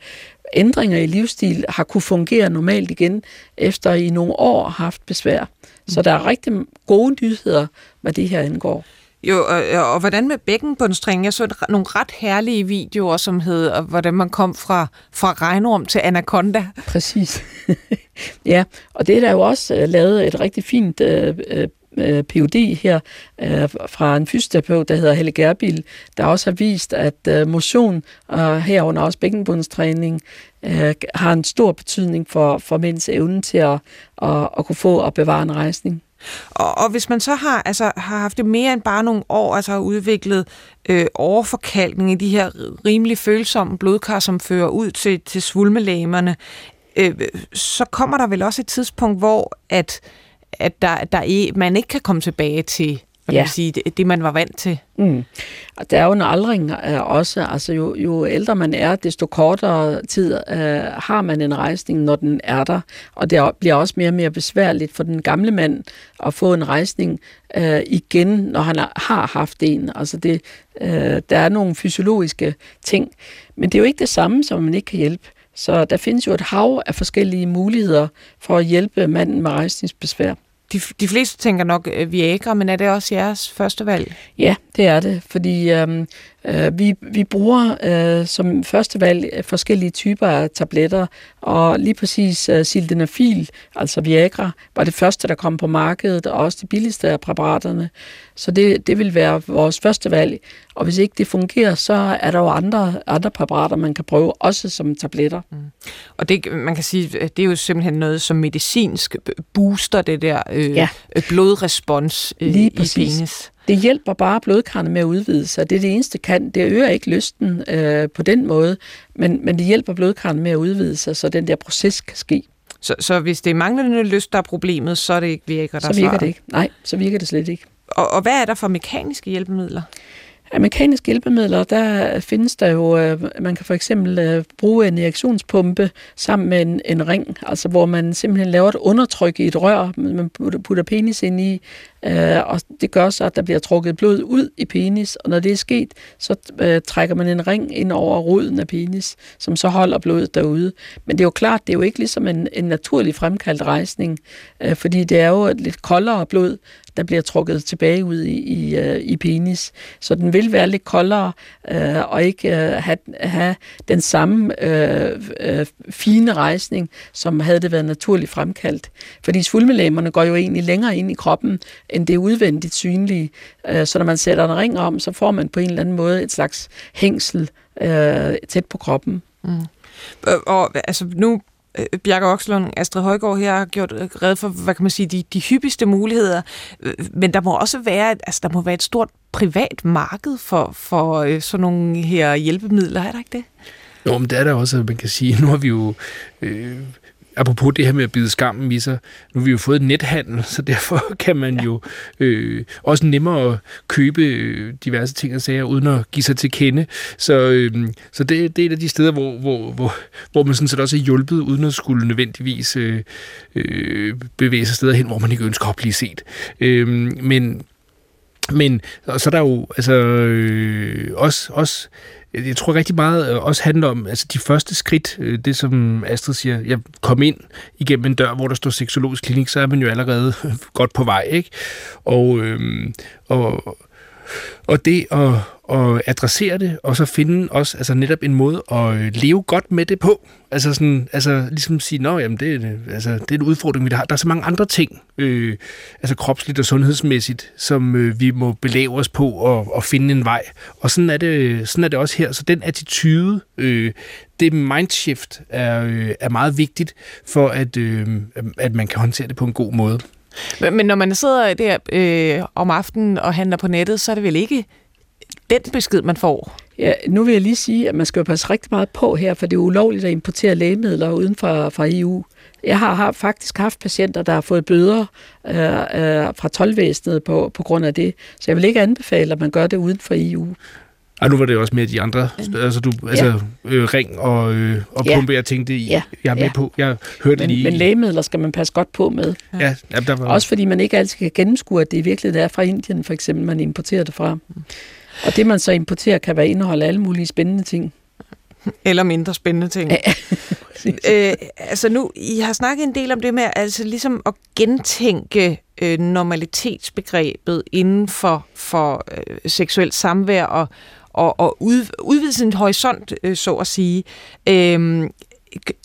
ændringer i livsstil har kunne fungere normalt igen, efter i nogle år har haft besvær. Så der er rigtig gode nyheder, hvad det her angår. Jo, og, og hvordan med bækkenbundstræning? Jeg så nogle ret herlige videoer, som hed, hvordan man kom fra, fra regnorm til anaconda. Præcis. <laughs> ja, og det er der jo også uh, lavet et rigtig fint øh, øh, uh, uh, PUD her uh, fra en fysioterapeut, der hedder Helle Gerbil, der også har vist, at uh, motion, og herunder også bækkenbundstræning, uh, har en stor betydning for, for mænds evne til at, at, at kunne få og bevare en rejsning. Og, og hvis man så har, altså, har haft det mere end bare nogle år, altså har udviklet øh, overforkalkning i de her rimelig følsomme blodkar, som fører ud til, til svulmelæmerne, øh, så kommer der vel også et tidspunkt, hvor at, at der, der, man ikke kan komme tilbage til hvad ja. man sige, det, det, man var vant til. Mm. Og der er jo en aldring uh, også. Altså, jo, jo ældre man er, desto kortere tid uh, har man en rejsning, når den er der. Og det bliver også mere og mere besværligt for den gamle mand at få en rejsning uh, igen, når han har haft en. Altså, det, uh, der er nogle fysiologiske ting. Men det er jo ikke det samme, som man ikke kan hjælpe. Så der findes jo et hav af forskellige muligheder for at hjælpe manden med rejsningsbesvær de, de fleste tænker nok uh, Viagra, men er det også jeres første valg? Ja, det er det, fordi øhm, vi, vi bruger øh, som første valg forskellige typer af tabletter, og lige præcis øh, sildenafil, altså Viagra, var det første, der kom på markedet, og også det billigste af præparaterne. Så det, det vil være vores første valg. Og hvis ikke det fungerer, så er der jo andre, andre præparater, man kan prøve, også som tabletter. Mm. Og det, man kan sige, det er jo simpelthen noget, som medicinsk booster det der øh, ja. blodrespons øh, Lige præcis. i penis. Det hjælper bare blodkarrene med at udvide sig. Det er det eneste kan. Det øger ikke lysten øh, på den måde, men, men det hjælper blodkarrene med at udvide sig, så den der proces kan ske. Så, så hvis det er manglende lyst, der er problemet, så er det ikke virker der Så virker det ikke. Nej, så virker det slet ikke. Og, og hvad er der for mekaniske hjælpemidler? Af mekaniske hjælpemidler, der findes der jo, øh, man kan for eksempel øh, bruge en injektionspumpe sammen med en, en ring, altså hvor man simpelthen laver et undertryk i et rør, man putter penis ind i, øh, og det gør så, at der bliver trukket blod ud i penis, og når det er sket, så øh, trækker man en ring ind over roden af penis, som så holder blodet derude. Men det er jo klart, det er jo ikke ligesom en, en naturlig fremkaldt rejsning, øh, fordi det er jo et lidt koldere blod, der bliver trukket tilbage ud i, i, øh, i penis. Så den vil være lidt koldere øh, og ikke øh, have, have den samme øh, øh, fine rejsning, som havde det været naturligt fremkaldt. Fordi svulmelæmerne går jo egentlig længere ind i kroppen, end det udvendigt synlige. Øh, så når man sætter en ring om, så får man på en eller anden måde et slags hængsel øh, tæt på kroppen. Mm. Og altså nu øh, Bjarke Okslund, Astrid Højgaard her har gjort øh, red for, hvad kan man sige, de, de hyppigste muligheder. Men der må også være, altså der må være et stort privat marked for, for sådan nogle her hjælpemidler, er der ikke det? Jo, men det er der også, man kan sige. Nu har vi jo øh, apropos det her med at bide skammen i sig, nu har vi jo fået nethandel, så derfor <laughs> kan man jo øh, også nemmere købe øh, diverse ting og sager, uden at give sig til kende. Så, øh, så det, det er et af de steder, hvor, hvor, hvor, hvor man sådan set også er hjulpet, uden at skulle nødvendigvis øh, øh, bevæge sig steder hen, hvor man ikke ønsker at blive set. Øh, men men og så er der jo altså, øh, også, også Øh, jeg tror rigtig meget øh, også handler om altså de første skridt, øh, det som Astrid siger, jeg kom ind igennem en dør, hvor der står seksologisk klinik, så er man jo allerede <laughs> godt på vej, ikke? Og, øhm, og, og det at, at adressere det, og så finde også altså netop en måde at øh, leve godt med det på. Altså, sådan, altså ligesom sige, nå, jamen det, er, altså, det er en udfordring, vi har. Der er så mange andre ting, øh, altså kropsligt og sundhedsmæssigt, som øh, vi må belæve os på og, og finde en vej. Og sådan er, det, sådan er det også her. Så den attitude, øh, det mindshift er, øh, er meget vigtigt for, at, øh, at man kan håndtere det på en god måde. Men når man sidder der øh, om aftenen og handler på nettet, så er det vel ikke den besked, man får? Ja, nu vil jeg lige sige, at man skal jo passe rigtig meget på her, for det er ulovligt at importere lægemidler uden for, fra EU. Jeg har, har faktisk haft patienter, der har fået bøder øh, øh, fra tolvvæsenet på, på grund af det. Så jeg vil ikke anbefale, at man gør det uden for EU. Og nu var det også med de andre, altså du, ja. altså øh, ring og, øh, og pumpe, ja. jeg tænkte, ja. jeg er med ja. på, jeg hørte men, lige. Men lægemidler skal man passe godt på med. Ja. Ja, der var... Også fordi man ikke altid kan gennemskue, at det i virkeligheden er fra Indien, for eksempel, man importerer det fra. Og det, man så importerer, kan være indeholde alle mulige spændende ting. Eller mindre spændende ting. <laughs> Ja. øh, altså nu, I har snakket en del om det med altså ligesom at gentænke øh, normalitetsbegrebet inden for, for øh, seksuelt samvær og, og, og ud, udvide sin horisont, øh, så at sige. Øh,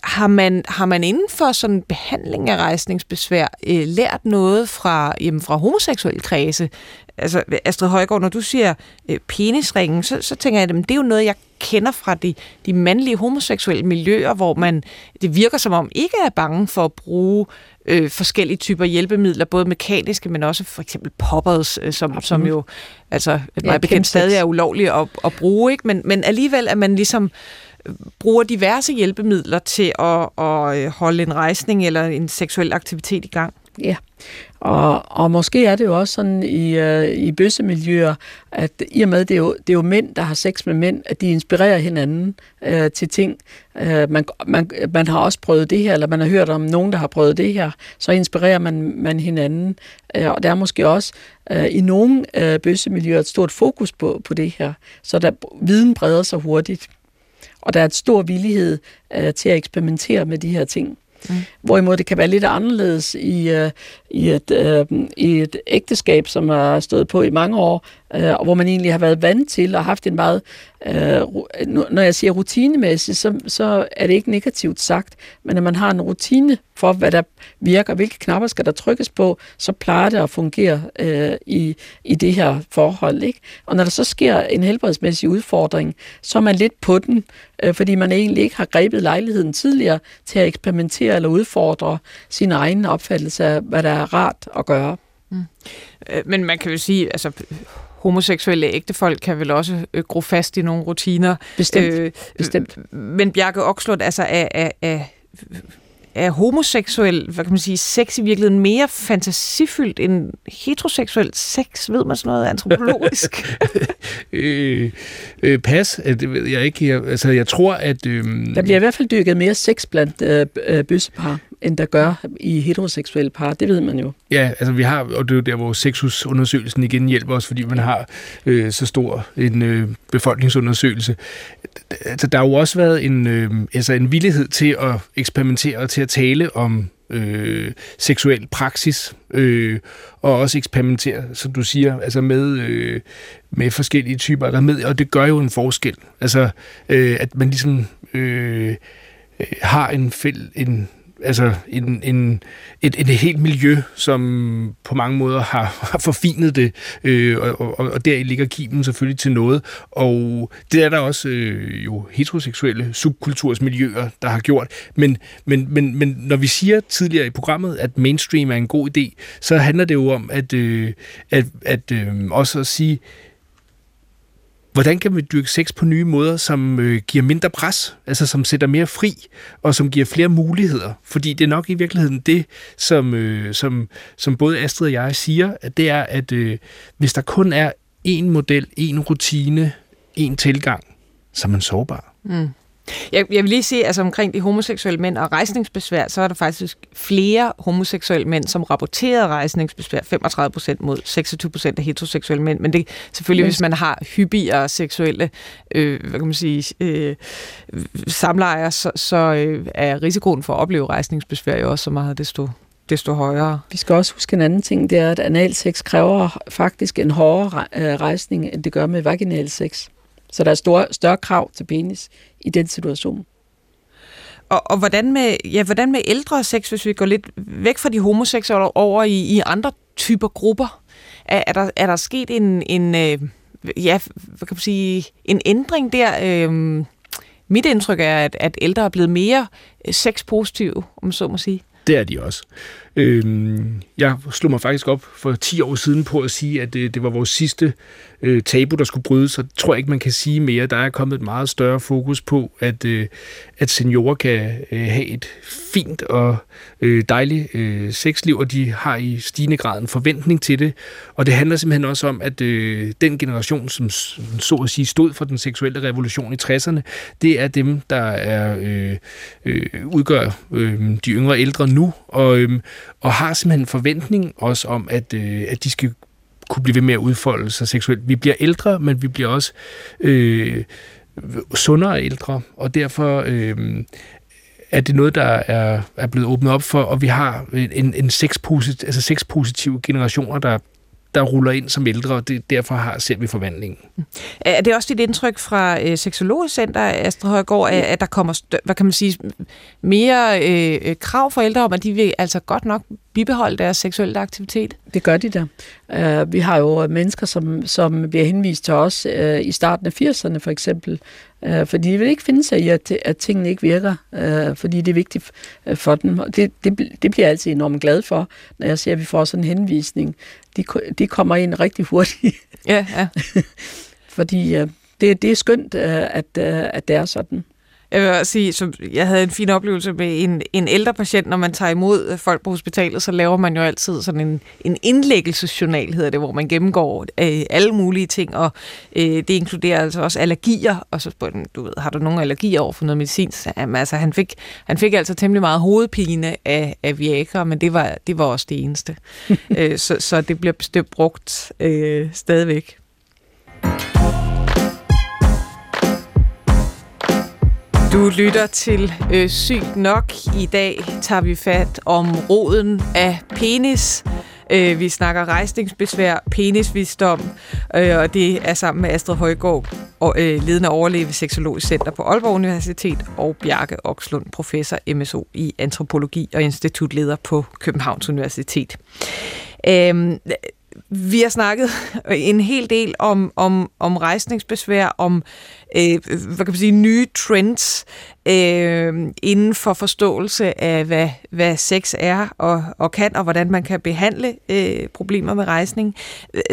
har man, har man inden for sådan behandling af rejsningsbesvær øh, lært noget fra, jamen, fra homoseksuelle kredse? Altså, Astrid Højgaard, når du siger øh, penisringen, så, så tænker jeg, at det er jo noget, jeg kender fra de, de mandlige homoseksuelle miljøer, hvor man, det virker som om, ikke er bange for at bruge øh, forskellige typer hjælpemidler, både mekaniske, men også for eksempel poppers, øh, som, som jo altså, meget ja, bekendt stadig er ulovligt at, at bruge, ikke? Men, men alligevel er man ligesom bruger diverse hjælpemidler til at, at øh, holde en rejsning eller en seksuel aktivitet i gang. Ja, og, og måske er det jo også sådan i, øh, i bøssemiljøer, at i og med, det er, jo, det er jo mænd, der har sex med mænd, at de inspirerer hinanden øh, til ting. Øh, man, man, man har også prøvet det her, eller man har hørt om nogen, der har prøvet det her, så inspirerer man, man hinanden. Øh, og der er måske også øh, i nogle øh, bøssemiljøer et stort fokus på, på det her, så der viden breder sig hurtigt. Og der er et stor villighed uh, til at eksperimentere med de her ting. Mm. Hvorimod det kan være lidt anderledes i, uh, i, et, uh, i et ægteskab, som har stået på i mange år, øh, og hvor man egentlig har været vant til og haft en meget, øh, når jeg siger rutinemæssigt, så, så er det ikke negativt sagt, men når man har en rutine for, hvad der virker, hvilke knapper skal der trykkes på, så plejer det at fungere øh, i, i det her forhold. Ikke? Og når der så sker en helbredsmæssig udfordring, så er man lidt på den, øh, fordi man egentlig ikke har grebet lejligheden tidligere til at eksperimentere eller udfordre sin egen opfattelse af, hvad der er rart at gøre. Mm. Øh, men man kan jo sige, altså homoseksuelle ægtefolk kan vel også øh, gro fast i nogle rutiner. Bestemt. Øh, Bestemt. Men Bjarke Okslund, altså er, er, er, er homoseksuel, hvad kan man sige, sex i virkeligheden mere fantasifyldt end heteroseksuel sex? Ved man sådan noget antropologisk? <laughs> øh, øh, pas, det ved jeg ikke. Jeg, altså, jeg tror, at... Øh... Der bliver i hvert fald dykket mere sex blandt øh, øh, bøssepar end der gør i heteroseksuelle par. Det ved man jo. Ja, altså vi har, og det er jo der, hvor sexusundersøgelsen igen hjælper os, fordi man har øh, så stor en øh, befolkningsundersøgelse. Altså, der har jo også været en, øh, altså en villighed til at eksperimentere og til at tale om øh, seksuel praksis, øh, og også eksperimentere, som du siger, altså med, øh, med forskellige typer der med, og det gør jo en forskel. Altså, øh, at man ligesom øh, øh har en, fæld, en altså en, en, et, et helt miljø, som på mange måder har, <laughs> har forfinet det, øh, og, og, og der ligger kimen selvfølgelig til noget. Og det er der også øh, jo heteroseksuelle subkultursmiljøer, der har gjort. Men, men, men, men når vi siger tidligere i programmet, at mainstream er en god idé, så handler det jo om at, øh, at, at øh, også at sige, Hvordan kan vi dyrke sex på nye måder, som øh, giver mindre pres, altså som sætter mere fri, og som giver flere muligheder? Fordi det er nok i virkeligheden det, som, øh, som, som både Astrid og jeg siger, at det er, at øh, hvis der kun er én model, én rutine, én tilgang, så er man sårbar. Mm. Jeg, jeg vil lige sige, altså omkring de homoseksuelle mænd og rejsningsbesvær, så er der faktisk flere homoseksuelle mænd, som rapporterede rejsningsbesvær, 35 procent mod 26 procent af heteroseksuelle mænd. Men det selvfølgelig, hvis man har hyppigere seksuelle øh, hvad kan man sige, øh, samlejer, så, så øh, er risikoen for at opleve rejsningsbesvær jo også så meget desto desto højere. Vi skal også huske en anden ting, det er, at analsex kræver faktisk en hårdere øh, rejsning, end det gør med vaginal sex. Så der er store, større krav til penis i den situation. Og, og hvordan, med, ja, hvordan med ældre sex, hvis vi går lidt væk fra de homoseksuelle over i, i andre typer grupper? Er, er, der, er der sket en, en øh, ja, hvad kan man sige, en ændring der? Øh, mit indtryk er, at, at ældre er blevet mere sexpositive, om så må sige. Det er de også. Øh, jeg slog mig faktisk op for 10 år siden på at sige, at det, det var vores sidste øh, tabu, der skulle brydes, så tror jeg ikke, man kan sige mere. Der er kommet et meget større fokus på, at, øh, at seniorer kan øh, have et fint og øh, dejligt øh, sexliv, og de har i stigende grad en forventning til det. Og det handler simpelthen også om, at øh, den generation, som så at sige stod for den seksuelle revolution i 60'erne, det er dem, der er øh, øh, udgør øh, de yngre ældre nu, og, øh, og har simpelthen en forventning også om, at, øh, at de skal kunne blive ved med at udfolde sig seksuelt. Vi bliver ældre, men vi bliver også øh, sundere ældre, og derfor øh, er det noget, der er, er blevet åbnet op for, og vi har en, en sexposit, altså sexpositive generationer, der, der ruller ind som ældre, og det, derfor har, ser vi forvandlingen. Er det også dit indtryk fra øh, Seksologisk Center, Astrid Højgaard, at, at der kommer, hvad kan man sige, mere øh, øh, krav for ældre om, at de vil altså godt nok bibeholde deres seksuelle aktivitet? Det gør de da. Uh, vi har jo mennesker, som, som bliver henvist til os uh, i starten af 80'erne for eksempel, uh, fordi de vil ikke finde sig i, at, at tingene ikke virker, uh, fordi det er vigtigt for dem. Og det, det, det bliver jeg altid enormt glad for, når jeg ser, at vi får sådan en henvisning. De, de kommer ind rigtig hurtigt. Ja, ja. <laughs> fordi uh, det, det er skønt, uh, at, uh, at det er sådan. Jeg vil sige, som jeg havde en fin oplevelse med en, en ældre patient, når man tager imod folk på hospitalet, så laver man jo altid sådan en, en indlæggelsesjournal, hedder det, hvor man gennemgår øh, alle mulige ting, og øh, det inkluderer altså også allergier, og så spørger den, du ved, har du nogle allergier over for noget medicin? Så, jamen, altså, han fik, han fik altså temmelig meget hovedpine af, af Viagra, men det var, det var også det eneste. <laughs> øh, så, så det bliver bestemt brugt øh, stadigvæk. Du lytter til øh, Sygt Nok. I dag tager vi fat om roden af penis. Øh, vi snakker rejsningsbesvær, penisvisdom, øh, og det er sammen med Astrid Højgaard, og, øh, ledende overlæge ved Seksologisk Center på Aalborg Universitet, og Bjarke Okslund, professor MSO i antropologi og institutleder på Københavns Universitet. Øh, vi har snakket en hel del om, om, om rejsningsbesvær, om øh, hvad kan man sige, nye trends øh, inden for forståelse af, hvad, hvad sex er og, og kan, og hvordan man kan behandle øh, problemer med rejsning.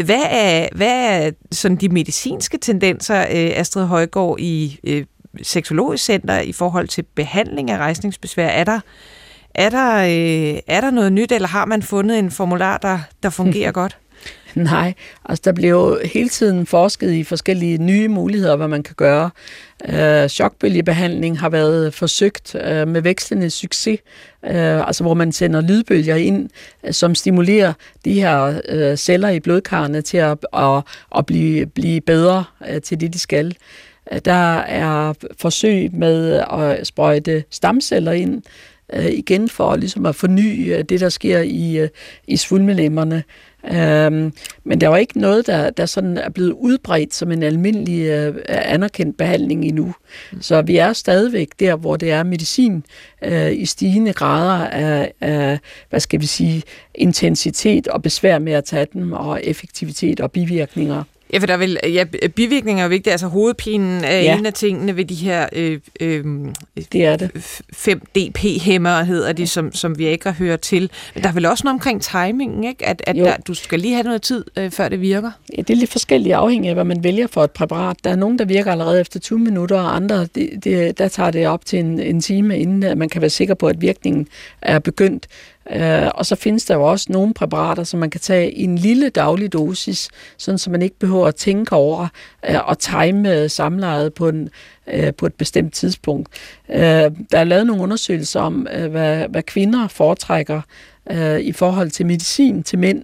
Hvad er, hvad er sådan de medicinske tendenser, øh, Astrid Højgaard, i øh, Seksologisk Center i forhold til behandling af rejsningsbesvær? Er der, er der, øh, er der noget nyt, eller har man fundet en formular, der, der fungerer <laughs> godt? <laughs> Nej, altså der bliver jo hele tiden forsket i forskellige nye muligheder, hvad man kan gøre. Øh, chokbølgebehandling har været forsøgt øh, med vekslende succes, øh, altså hvor man sender lydbølger ind, øh, som stimulerer de her øh, celler i blodkarrene til at, at, at blive, blive bedre øh, til det, de skal. Øh, der er forsøg med at sprøjte stamceller ind, øh, igen for ligesom at forny øh, det, der sker i, i svulmelemmerne. Øhm, men der var ikke noget, der, der sådan er blevet udbredt som en almindelig øh, anerkendt behandling endnu. Mm. Så vi er stadigvæk der, hvor det er medicin øh, i stigende grader af, af, hvad skal vi sige, intensitet og besvær med at tage dem, og effektivitet og bivirkninger. Ja, for der er vel, ja, bivirkninger er vigtige. Altså hovedpinen er ja. en af tingene ved de her øh, øh, det er det. 5-DP-hæmmer, hedder de, som, som vi ikke hørt til. Men der er vel også noget omkring timingen, ikke? At, at der, du skal lige have noget tid, øh, før det virker? Ja, det er lidt forskelligt afhængigt af, hvad man vælger for et præparat. Der er nogen, der virker allerede efter 20 minutter, og andre, det, det, der tager det op til en, en time, inden man kan være sikker på, at virkningen er begyndt. Øh, og så findes der jo også nogle præparater, som man kan tage i en lille daglig dosis, sådan så man ikke behøver at tænke over øh, at og time øh, samlejet på, en, uh, på et bestemt tidspunkt. Uh, der er lavet nogle undersøgelser om, uh, hvad, hvad kvinder foretrækker øh, i forhold til medicin til mænd.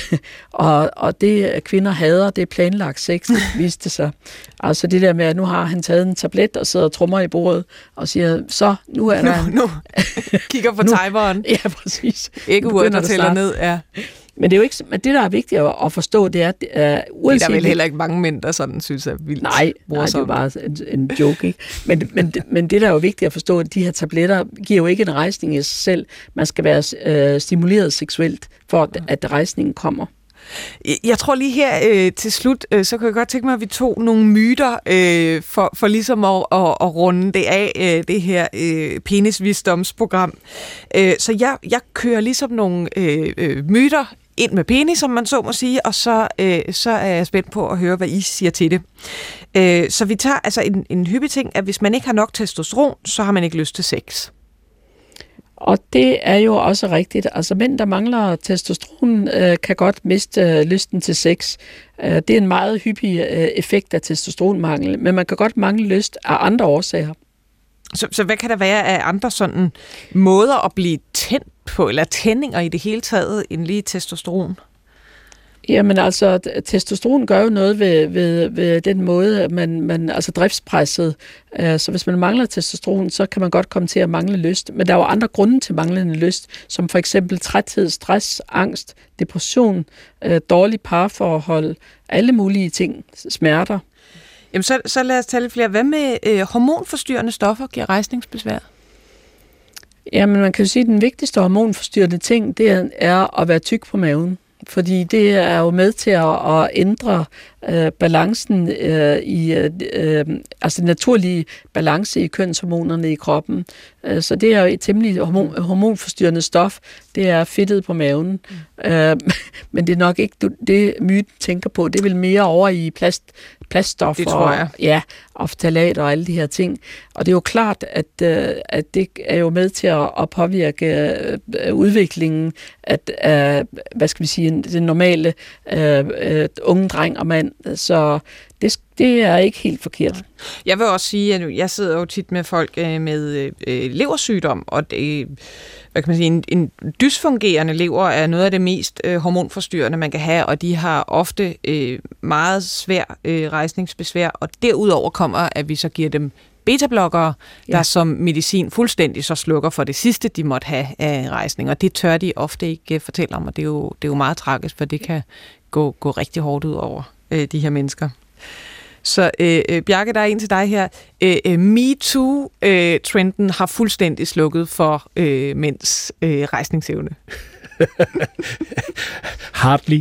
<laughs> og, og det, kvinder hader, det er planlagt sex, viste sig. Altså det der med, at nu har han taget en tablet og sidder og trummer i bordet og siger, så nu er der... Nu, nu. <laughs> Kigger på timeren. Ja, præcis. Ikke uret, der tæller ned, ja. Men det er jo ikke, men det, der er vigtigt at forstå, det er, at uh, uanset... Det er der vel heller ikke mange mænd, der sådan synes er vildt Nej, nej det er bare en, en joke, ikke? Men, men, men det, der er jo vigtigt at forstå, at de her tabletter giver jo ikke en rejsning i sig selv. Man skal være uh, stimuleret seksuelt, for at, at rejsningen kommer. Jeg tror lige her øh, til slut, øh, så kan jeg godt tænke mig, at vi tog nogle myter øh, for, for ligesom at, at, at runde det af, øh, det her øh, penisvisdomsprogram. Øh, så jeg, jeg kører ligesom nogle øh, øh, myter ind med penis, som man så må sige, og så, øh, så er jeg spændt på at høre, hvad I siger til det. Øh, så vi tager altså en, en hyppig ting, at hvis man ikke har nok testosteron, så har man ikke lyst til sex. Og det er jo også rigtigt. Altså mænd, der mangler testosteron, øh, kan godt miste øh, lysten til sex. Øh, det er en meget hyppig øh, effekt af testosteronmangel, men man kan godt mangle lyst af andre årsager. Så, så hvad kan der være af andre sådan måder at blive tændt på, eller tændinger i det hele taget, end lige testosteron? Jamen altså, testosteron gør jo noget ved, ved, ved den måde, man, man altså driftspresset. Øh, så hvis man mangler testosteron, så kan man godt komme til at mangle lyst. Men der er jo andre grunde til manglende lyst, som for eksempel træthed, stress, angst, depression, øh, dårlige parforhold, alle mulige ting, smerter. Jamen så, så lad os tale flere. Hvad med øh, hormonforstyrrende stoffer giver rejsningsbesvær? Jamen man kan jo sige, at den vigtigste hormonforstyrrende ting, det er at være tyk på maven fordi det er jo med til at, at ændre øh, balancen øh, i, øh, øh altså naturlige balance i kønshormonerne i kroppen. Øh, så det er jo et temmelig hormon, hormonforstyrrende stof, det er fedtet på maven. Mm. Øh, <laughs> men det er nok ikke det, myten tænker på. Det vel mere over i plast, plaststoffer. Det tror jeg. Og, ja, og ftalater og alle de her ting. Og det er jo klart, at, øh, at det er jo med til at, at påvirke øh, udviklingen at, øh, hvad skal vi sige, den normale øh, øh, unge dreng og mand. Så det, det er ikke helt forkert. Jeg vil også sige, at jeg sidder jo tit med folk øh, med øh, leversygdom, og det, hvad kan man sige, en, en dysfungerende lever er noget af det mest øh, hormonforstyrrende, man kan have, og de har ofte øh, meget svær øh, rejsningsbesvær, og derudover kommer, at vi så giver dem betablokkere, ja. der som medicin fuldstændig så slukker for det sidste, de måtte have af rejsning, og det tør de ofte ikke fortælle om, og det er jo, det er jo meget tragisk, for det kan gå, gå rigtig hårdt ud over uh, de her mennesker. Så øh, øh, Bjarke, der er en til dig her. Øh, øh, MeToo-trenden øh, har fuldstændig slukket for øh, mænds øh, rejsningsevne. <laughs> Hardly.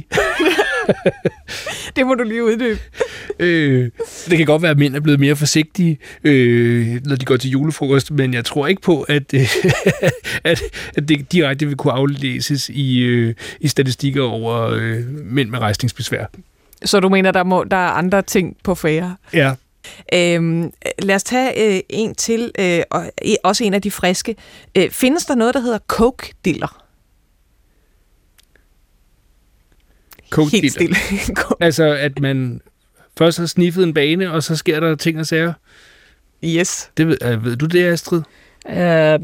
<laughs> det må du lige uddybe. <laughs> øh, det kan godt være, at mænd er blevet mere forsigtige, øh, når de går til julefrokost, men jeg tror ikke på, at, øh, at, at det direkte vil kunne aflæses i, øh, i statistikker over øh, mænd med rejsningsbesvær. Så du mener, der, må, der er andre ting på færre? Ja. Øhm, lad os tage øh, en til, øh, og også en af de friske. Øh, findes der noget, der hedder coke-diller? Coke Helt stille. <laughs> altså, at man først har sniffet en bane, og så sker der ting og sager? Yes. Det ved, øh, ved du det, Astrid? Øh,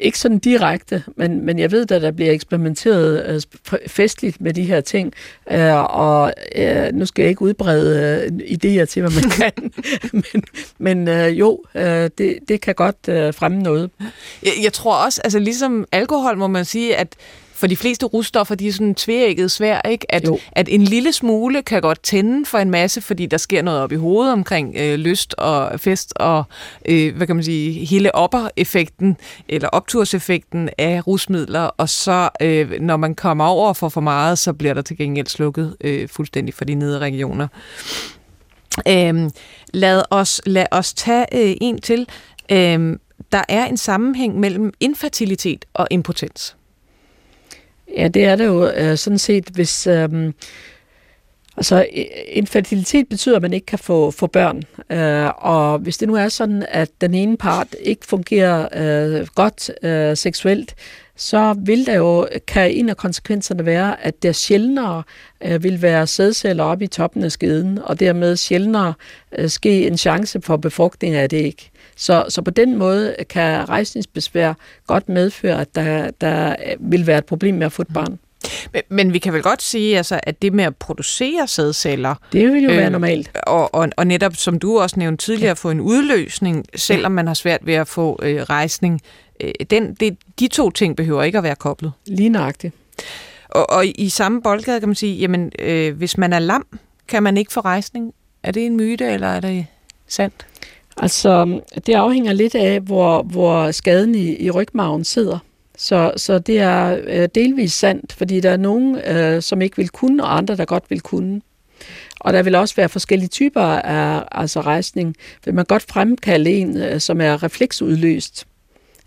ikke sådan direkte, men, men jeg ved, at der bliver eksperimenteret øh, festligt med de her ting, øh, og øh, nu skal jeg ikke udbrede øh, idéer til, hvad man <laughs> kan, men, men øh, jo, øh, det, det kan godt øh, fremme noget. Jeg, jeg tror også, altså ligesom alkohol må man sige, at for de fleste russtoffer, de er sådan tværægget svær, ikke? At, at en lille smule kan godt tænde for en masse, fordi der sker noget op i hovedet omkring øh, lyst og fest og, øh, hvad kan man sige, hele opper-effekten eller opturseffekten af rusmidler, og så øh, når man kommer over for for meget, så bliver der til gengæld slukket øh, fuldstændig for de nedre regioner. Øh, lad, os, lad os tage øh, en til. Øh, der er en sammenhæng mellem infertilitet og impotens. Ja, det er det jo øh, sådan set, hvis... Øh, Altså, infertilitet betyder, at man ikke kan få, få børn. Øh, og hvis det nu er sådan, at den ene part ikke fungerer øh, godt øh, seksuelt, så vil der jo, kan en af konsekvenserne være, at der sjældnere øh, vil være sædceller oppe i toppen af skeden, og dermed sjældnere øh, ske en chance for befrugtning af det ikke. Så, så på den måde kan rejsningsbesvær godt medføre, at der, der vil være et problem med at få et barn. Men, men vi kan vel godt sige, altså, at det med at producere sædceller... Det vil jo øh, være normalt. Og, og, og netop, som du også nævnte tidligere, ja. få en udløsning, selvom man har svært ved at få øh, rejsning. Øh, den, det, de to ting behøver ikke at være koblet. Lige nøjagtigt. Og, og i samme boldgade kan man sige, jamen, øh, hvis man er lam, kan man ikke få rejsning. Er det en myte, eller er det sandt? Altså, det afhænger lidt af, hvor, hvor skaden i, i rygmagen sidder. Så, så det er øh, delvis sandt, fordi der er nogen, øh, som ikke vil kunne, og andre, der godt vil kunne. Og der vil også være forskellige typer af altså rejsning. Vil man godt fremkalde en, øh, som er refleksudløst,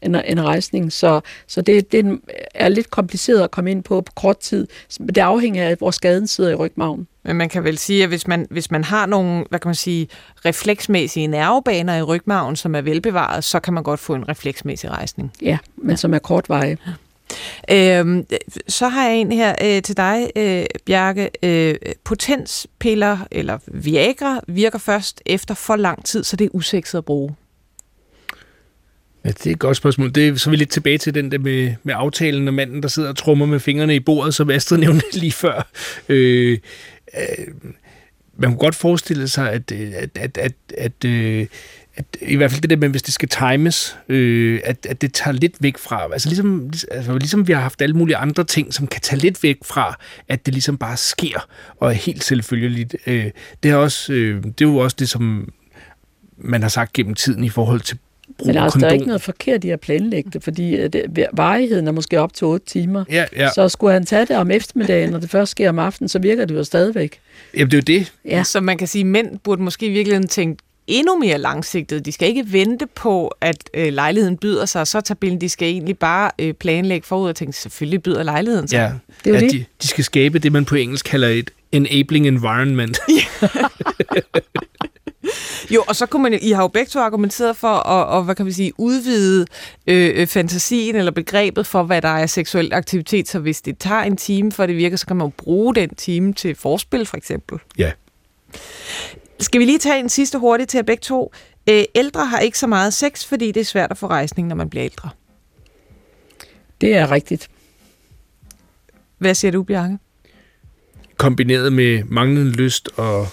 en, en rejsning. Så, så det, det er lidt kompliceret at komme ind på på kort tid. Det afhænger af, hvor skaden sidder i rygmagen. Men man kan vel sige, at hvis man, hvis man har nogle, hvad kan man sige, refleksmæssige nervebaner i rygmagen, som er velbevaret, så kan man godt få en refleksmæssig rejsning. Ja, men ja. som er kortvarig. Øhm, så har jeg en her øh, til dig, øh, Bjarke. Øh, potenspiller eller Viagra virker først efter for lang tid, så det er usekset at bruge. Ja, det er et godt spørgsmål. Det er, så er vi lidt tilbage til den der med, med aftalen og manden, der sidder og trummer med fingrene i bordet, som Astrid <laughs> nævnte lige før. Øh, øh, man kunne godt forestille sig, at, øh, at, at, at, at, øh, at i hvert fald det der med, hvis det skal times, øh, at, at det tager lidt væk fra, altså ligesom, altså ligesom vi har haft alle mulige andre ting, som kan tage lidt væk fra, at det ligesom bare sker, og er helt selvfølgeligt. Øh, det, er også, øh, det er jo også det, som man har sagt gennem tiden i forhold til brug Men altså, kondom. der er ikke noget forkert i at planlægge det, fordi øh, det, varigheden er måske op til 8 timer. Ja, ja. Så skulle han tage det om eftermiddagen, når det først sker om aftenen, så virker det jo stadigvæk. Jamen, det er jo det. Ja. Så man kan sige, at mænd burde måske virkelig tænke endnu mere langsigtet. De skal ikke vente på, at øh, lejligheden byder sig, og så tager bilen. De skal egentlig bare øh, planlægge forud og tænke, selvfølgelig byder lejligheden sig. Ja, det er ja, det. De, de skal skabe det, man på engelsk kalder et enabling environment. <laughs> <laughs> Jo, og så kunne man I har jo begge to argumenteret for at, og, hvad kan vi sige, udvide øh, øh, fantasien eller begrebet for, hvad der er seksuel aktivitet. Så hvis det tager en time, for det virker, så kan man jo bruge den time til forspil, for eksempel. Ja. Skal vi lige tage en sidste hurtigt til at begge to? Øh, ældre har ikke så meget sex, fordi det er svært at få rejsning, når man bliver ældre. Det er rigtigt. Hvad siger du, Bjarke? Kombineret med manglende lyst og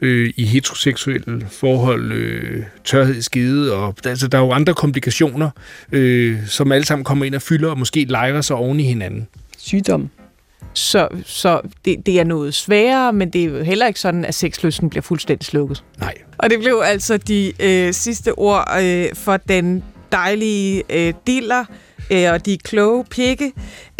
øh, i heteroseksuelle forhold, øh, tørhed i skide, og altså, der er jo andre komplikationer, øh, som alle sammen kommer ind og fylder, og måske leger sig oven i hinanden. Sygdom. Så, så det, det er noget sværere, men det er jo heller ikke sådan, at sexlysten bliver fuldstændig slukket. Nej. Og det blev altså de øh, sidste ord øh, for den dejlige øh, diller, øh, og de kloge pikke.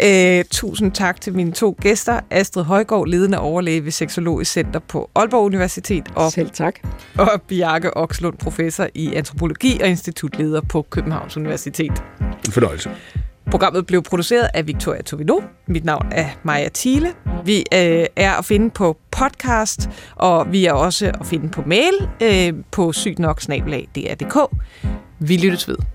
Øh, tusind tak til mine to gæster, Astrid Højgaard, ledende overlæge ved Seksologisk Center på Aalborg Universitet. Og, Selv tak. Og Bjarke Okslund, professor i antropologi og institutleder på Københavns Universitet. En fornøjelse. Programmet blev produceret af Victoria Tovino. Mit navn er Maja Thiele. Vi øh, er at finde på podcast, og vi er også at finde på mail øh, på sygtnoksnabelag.dr.dk. Vi lyttes ved.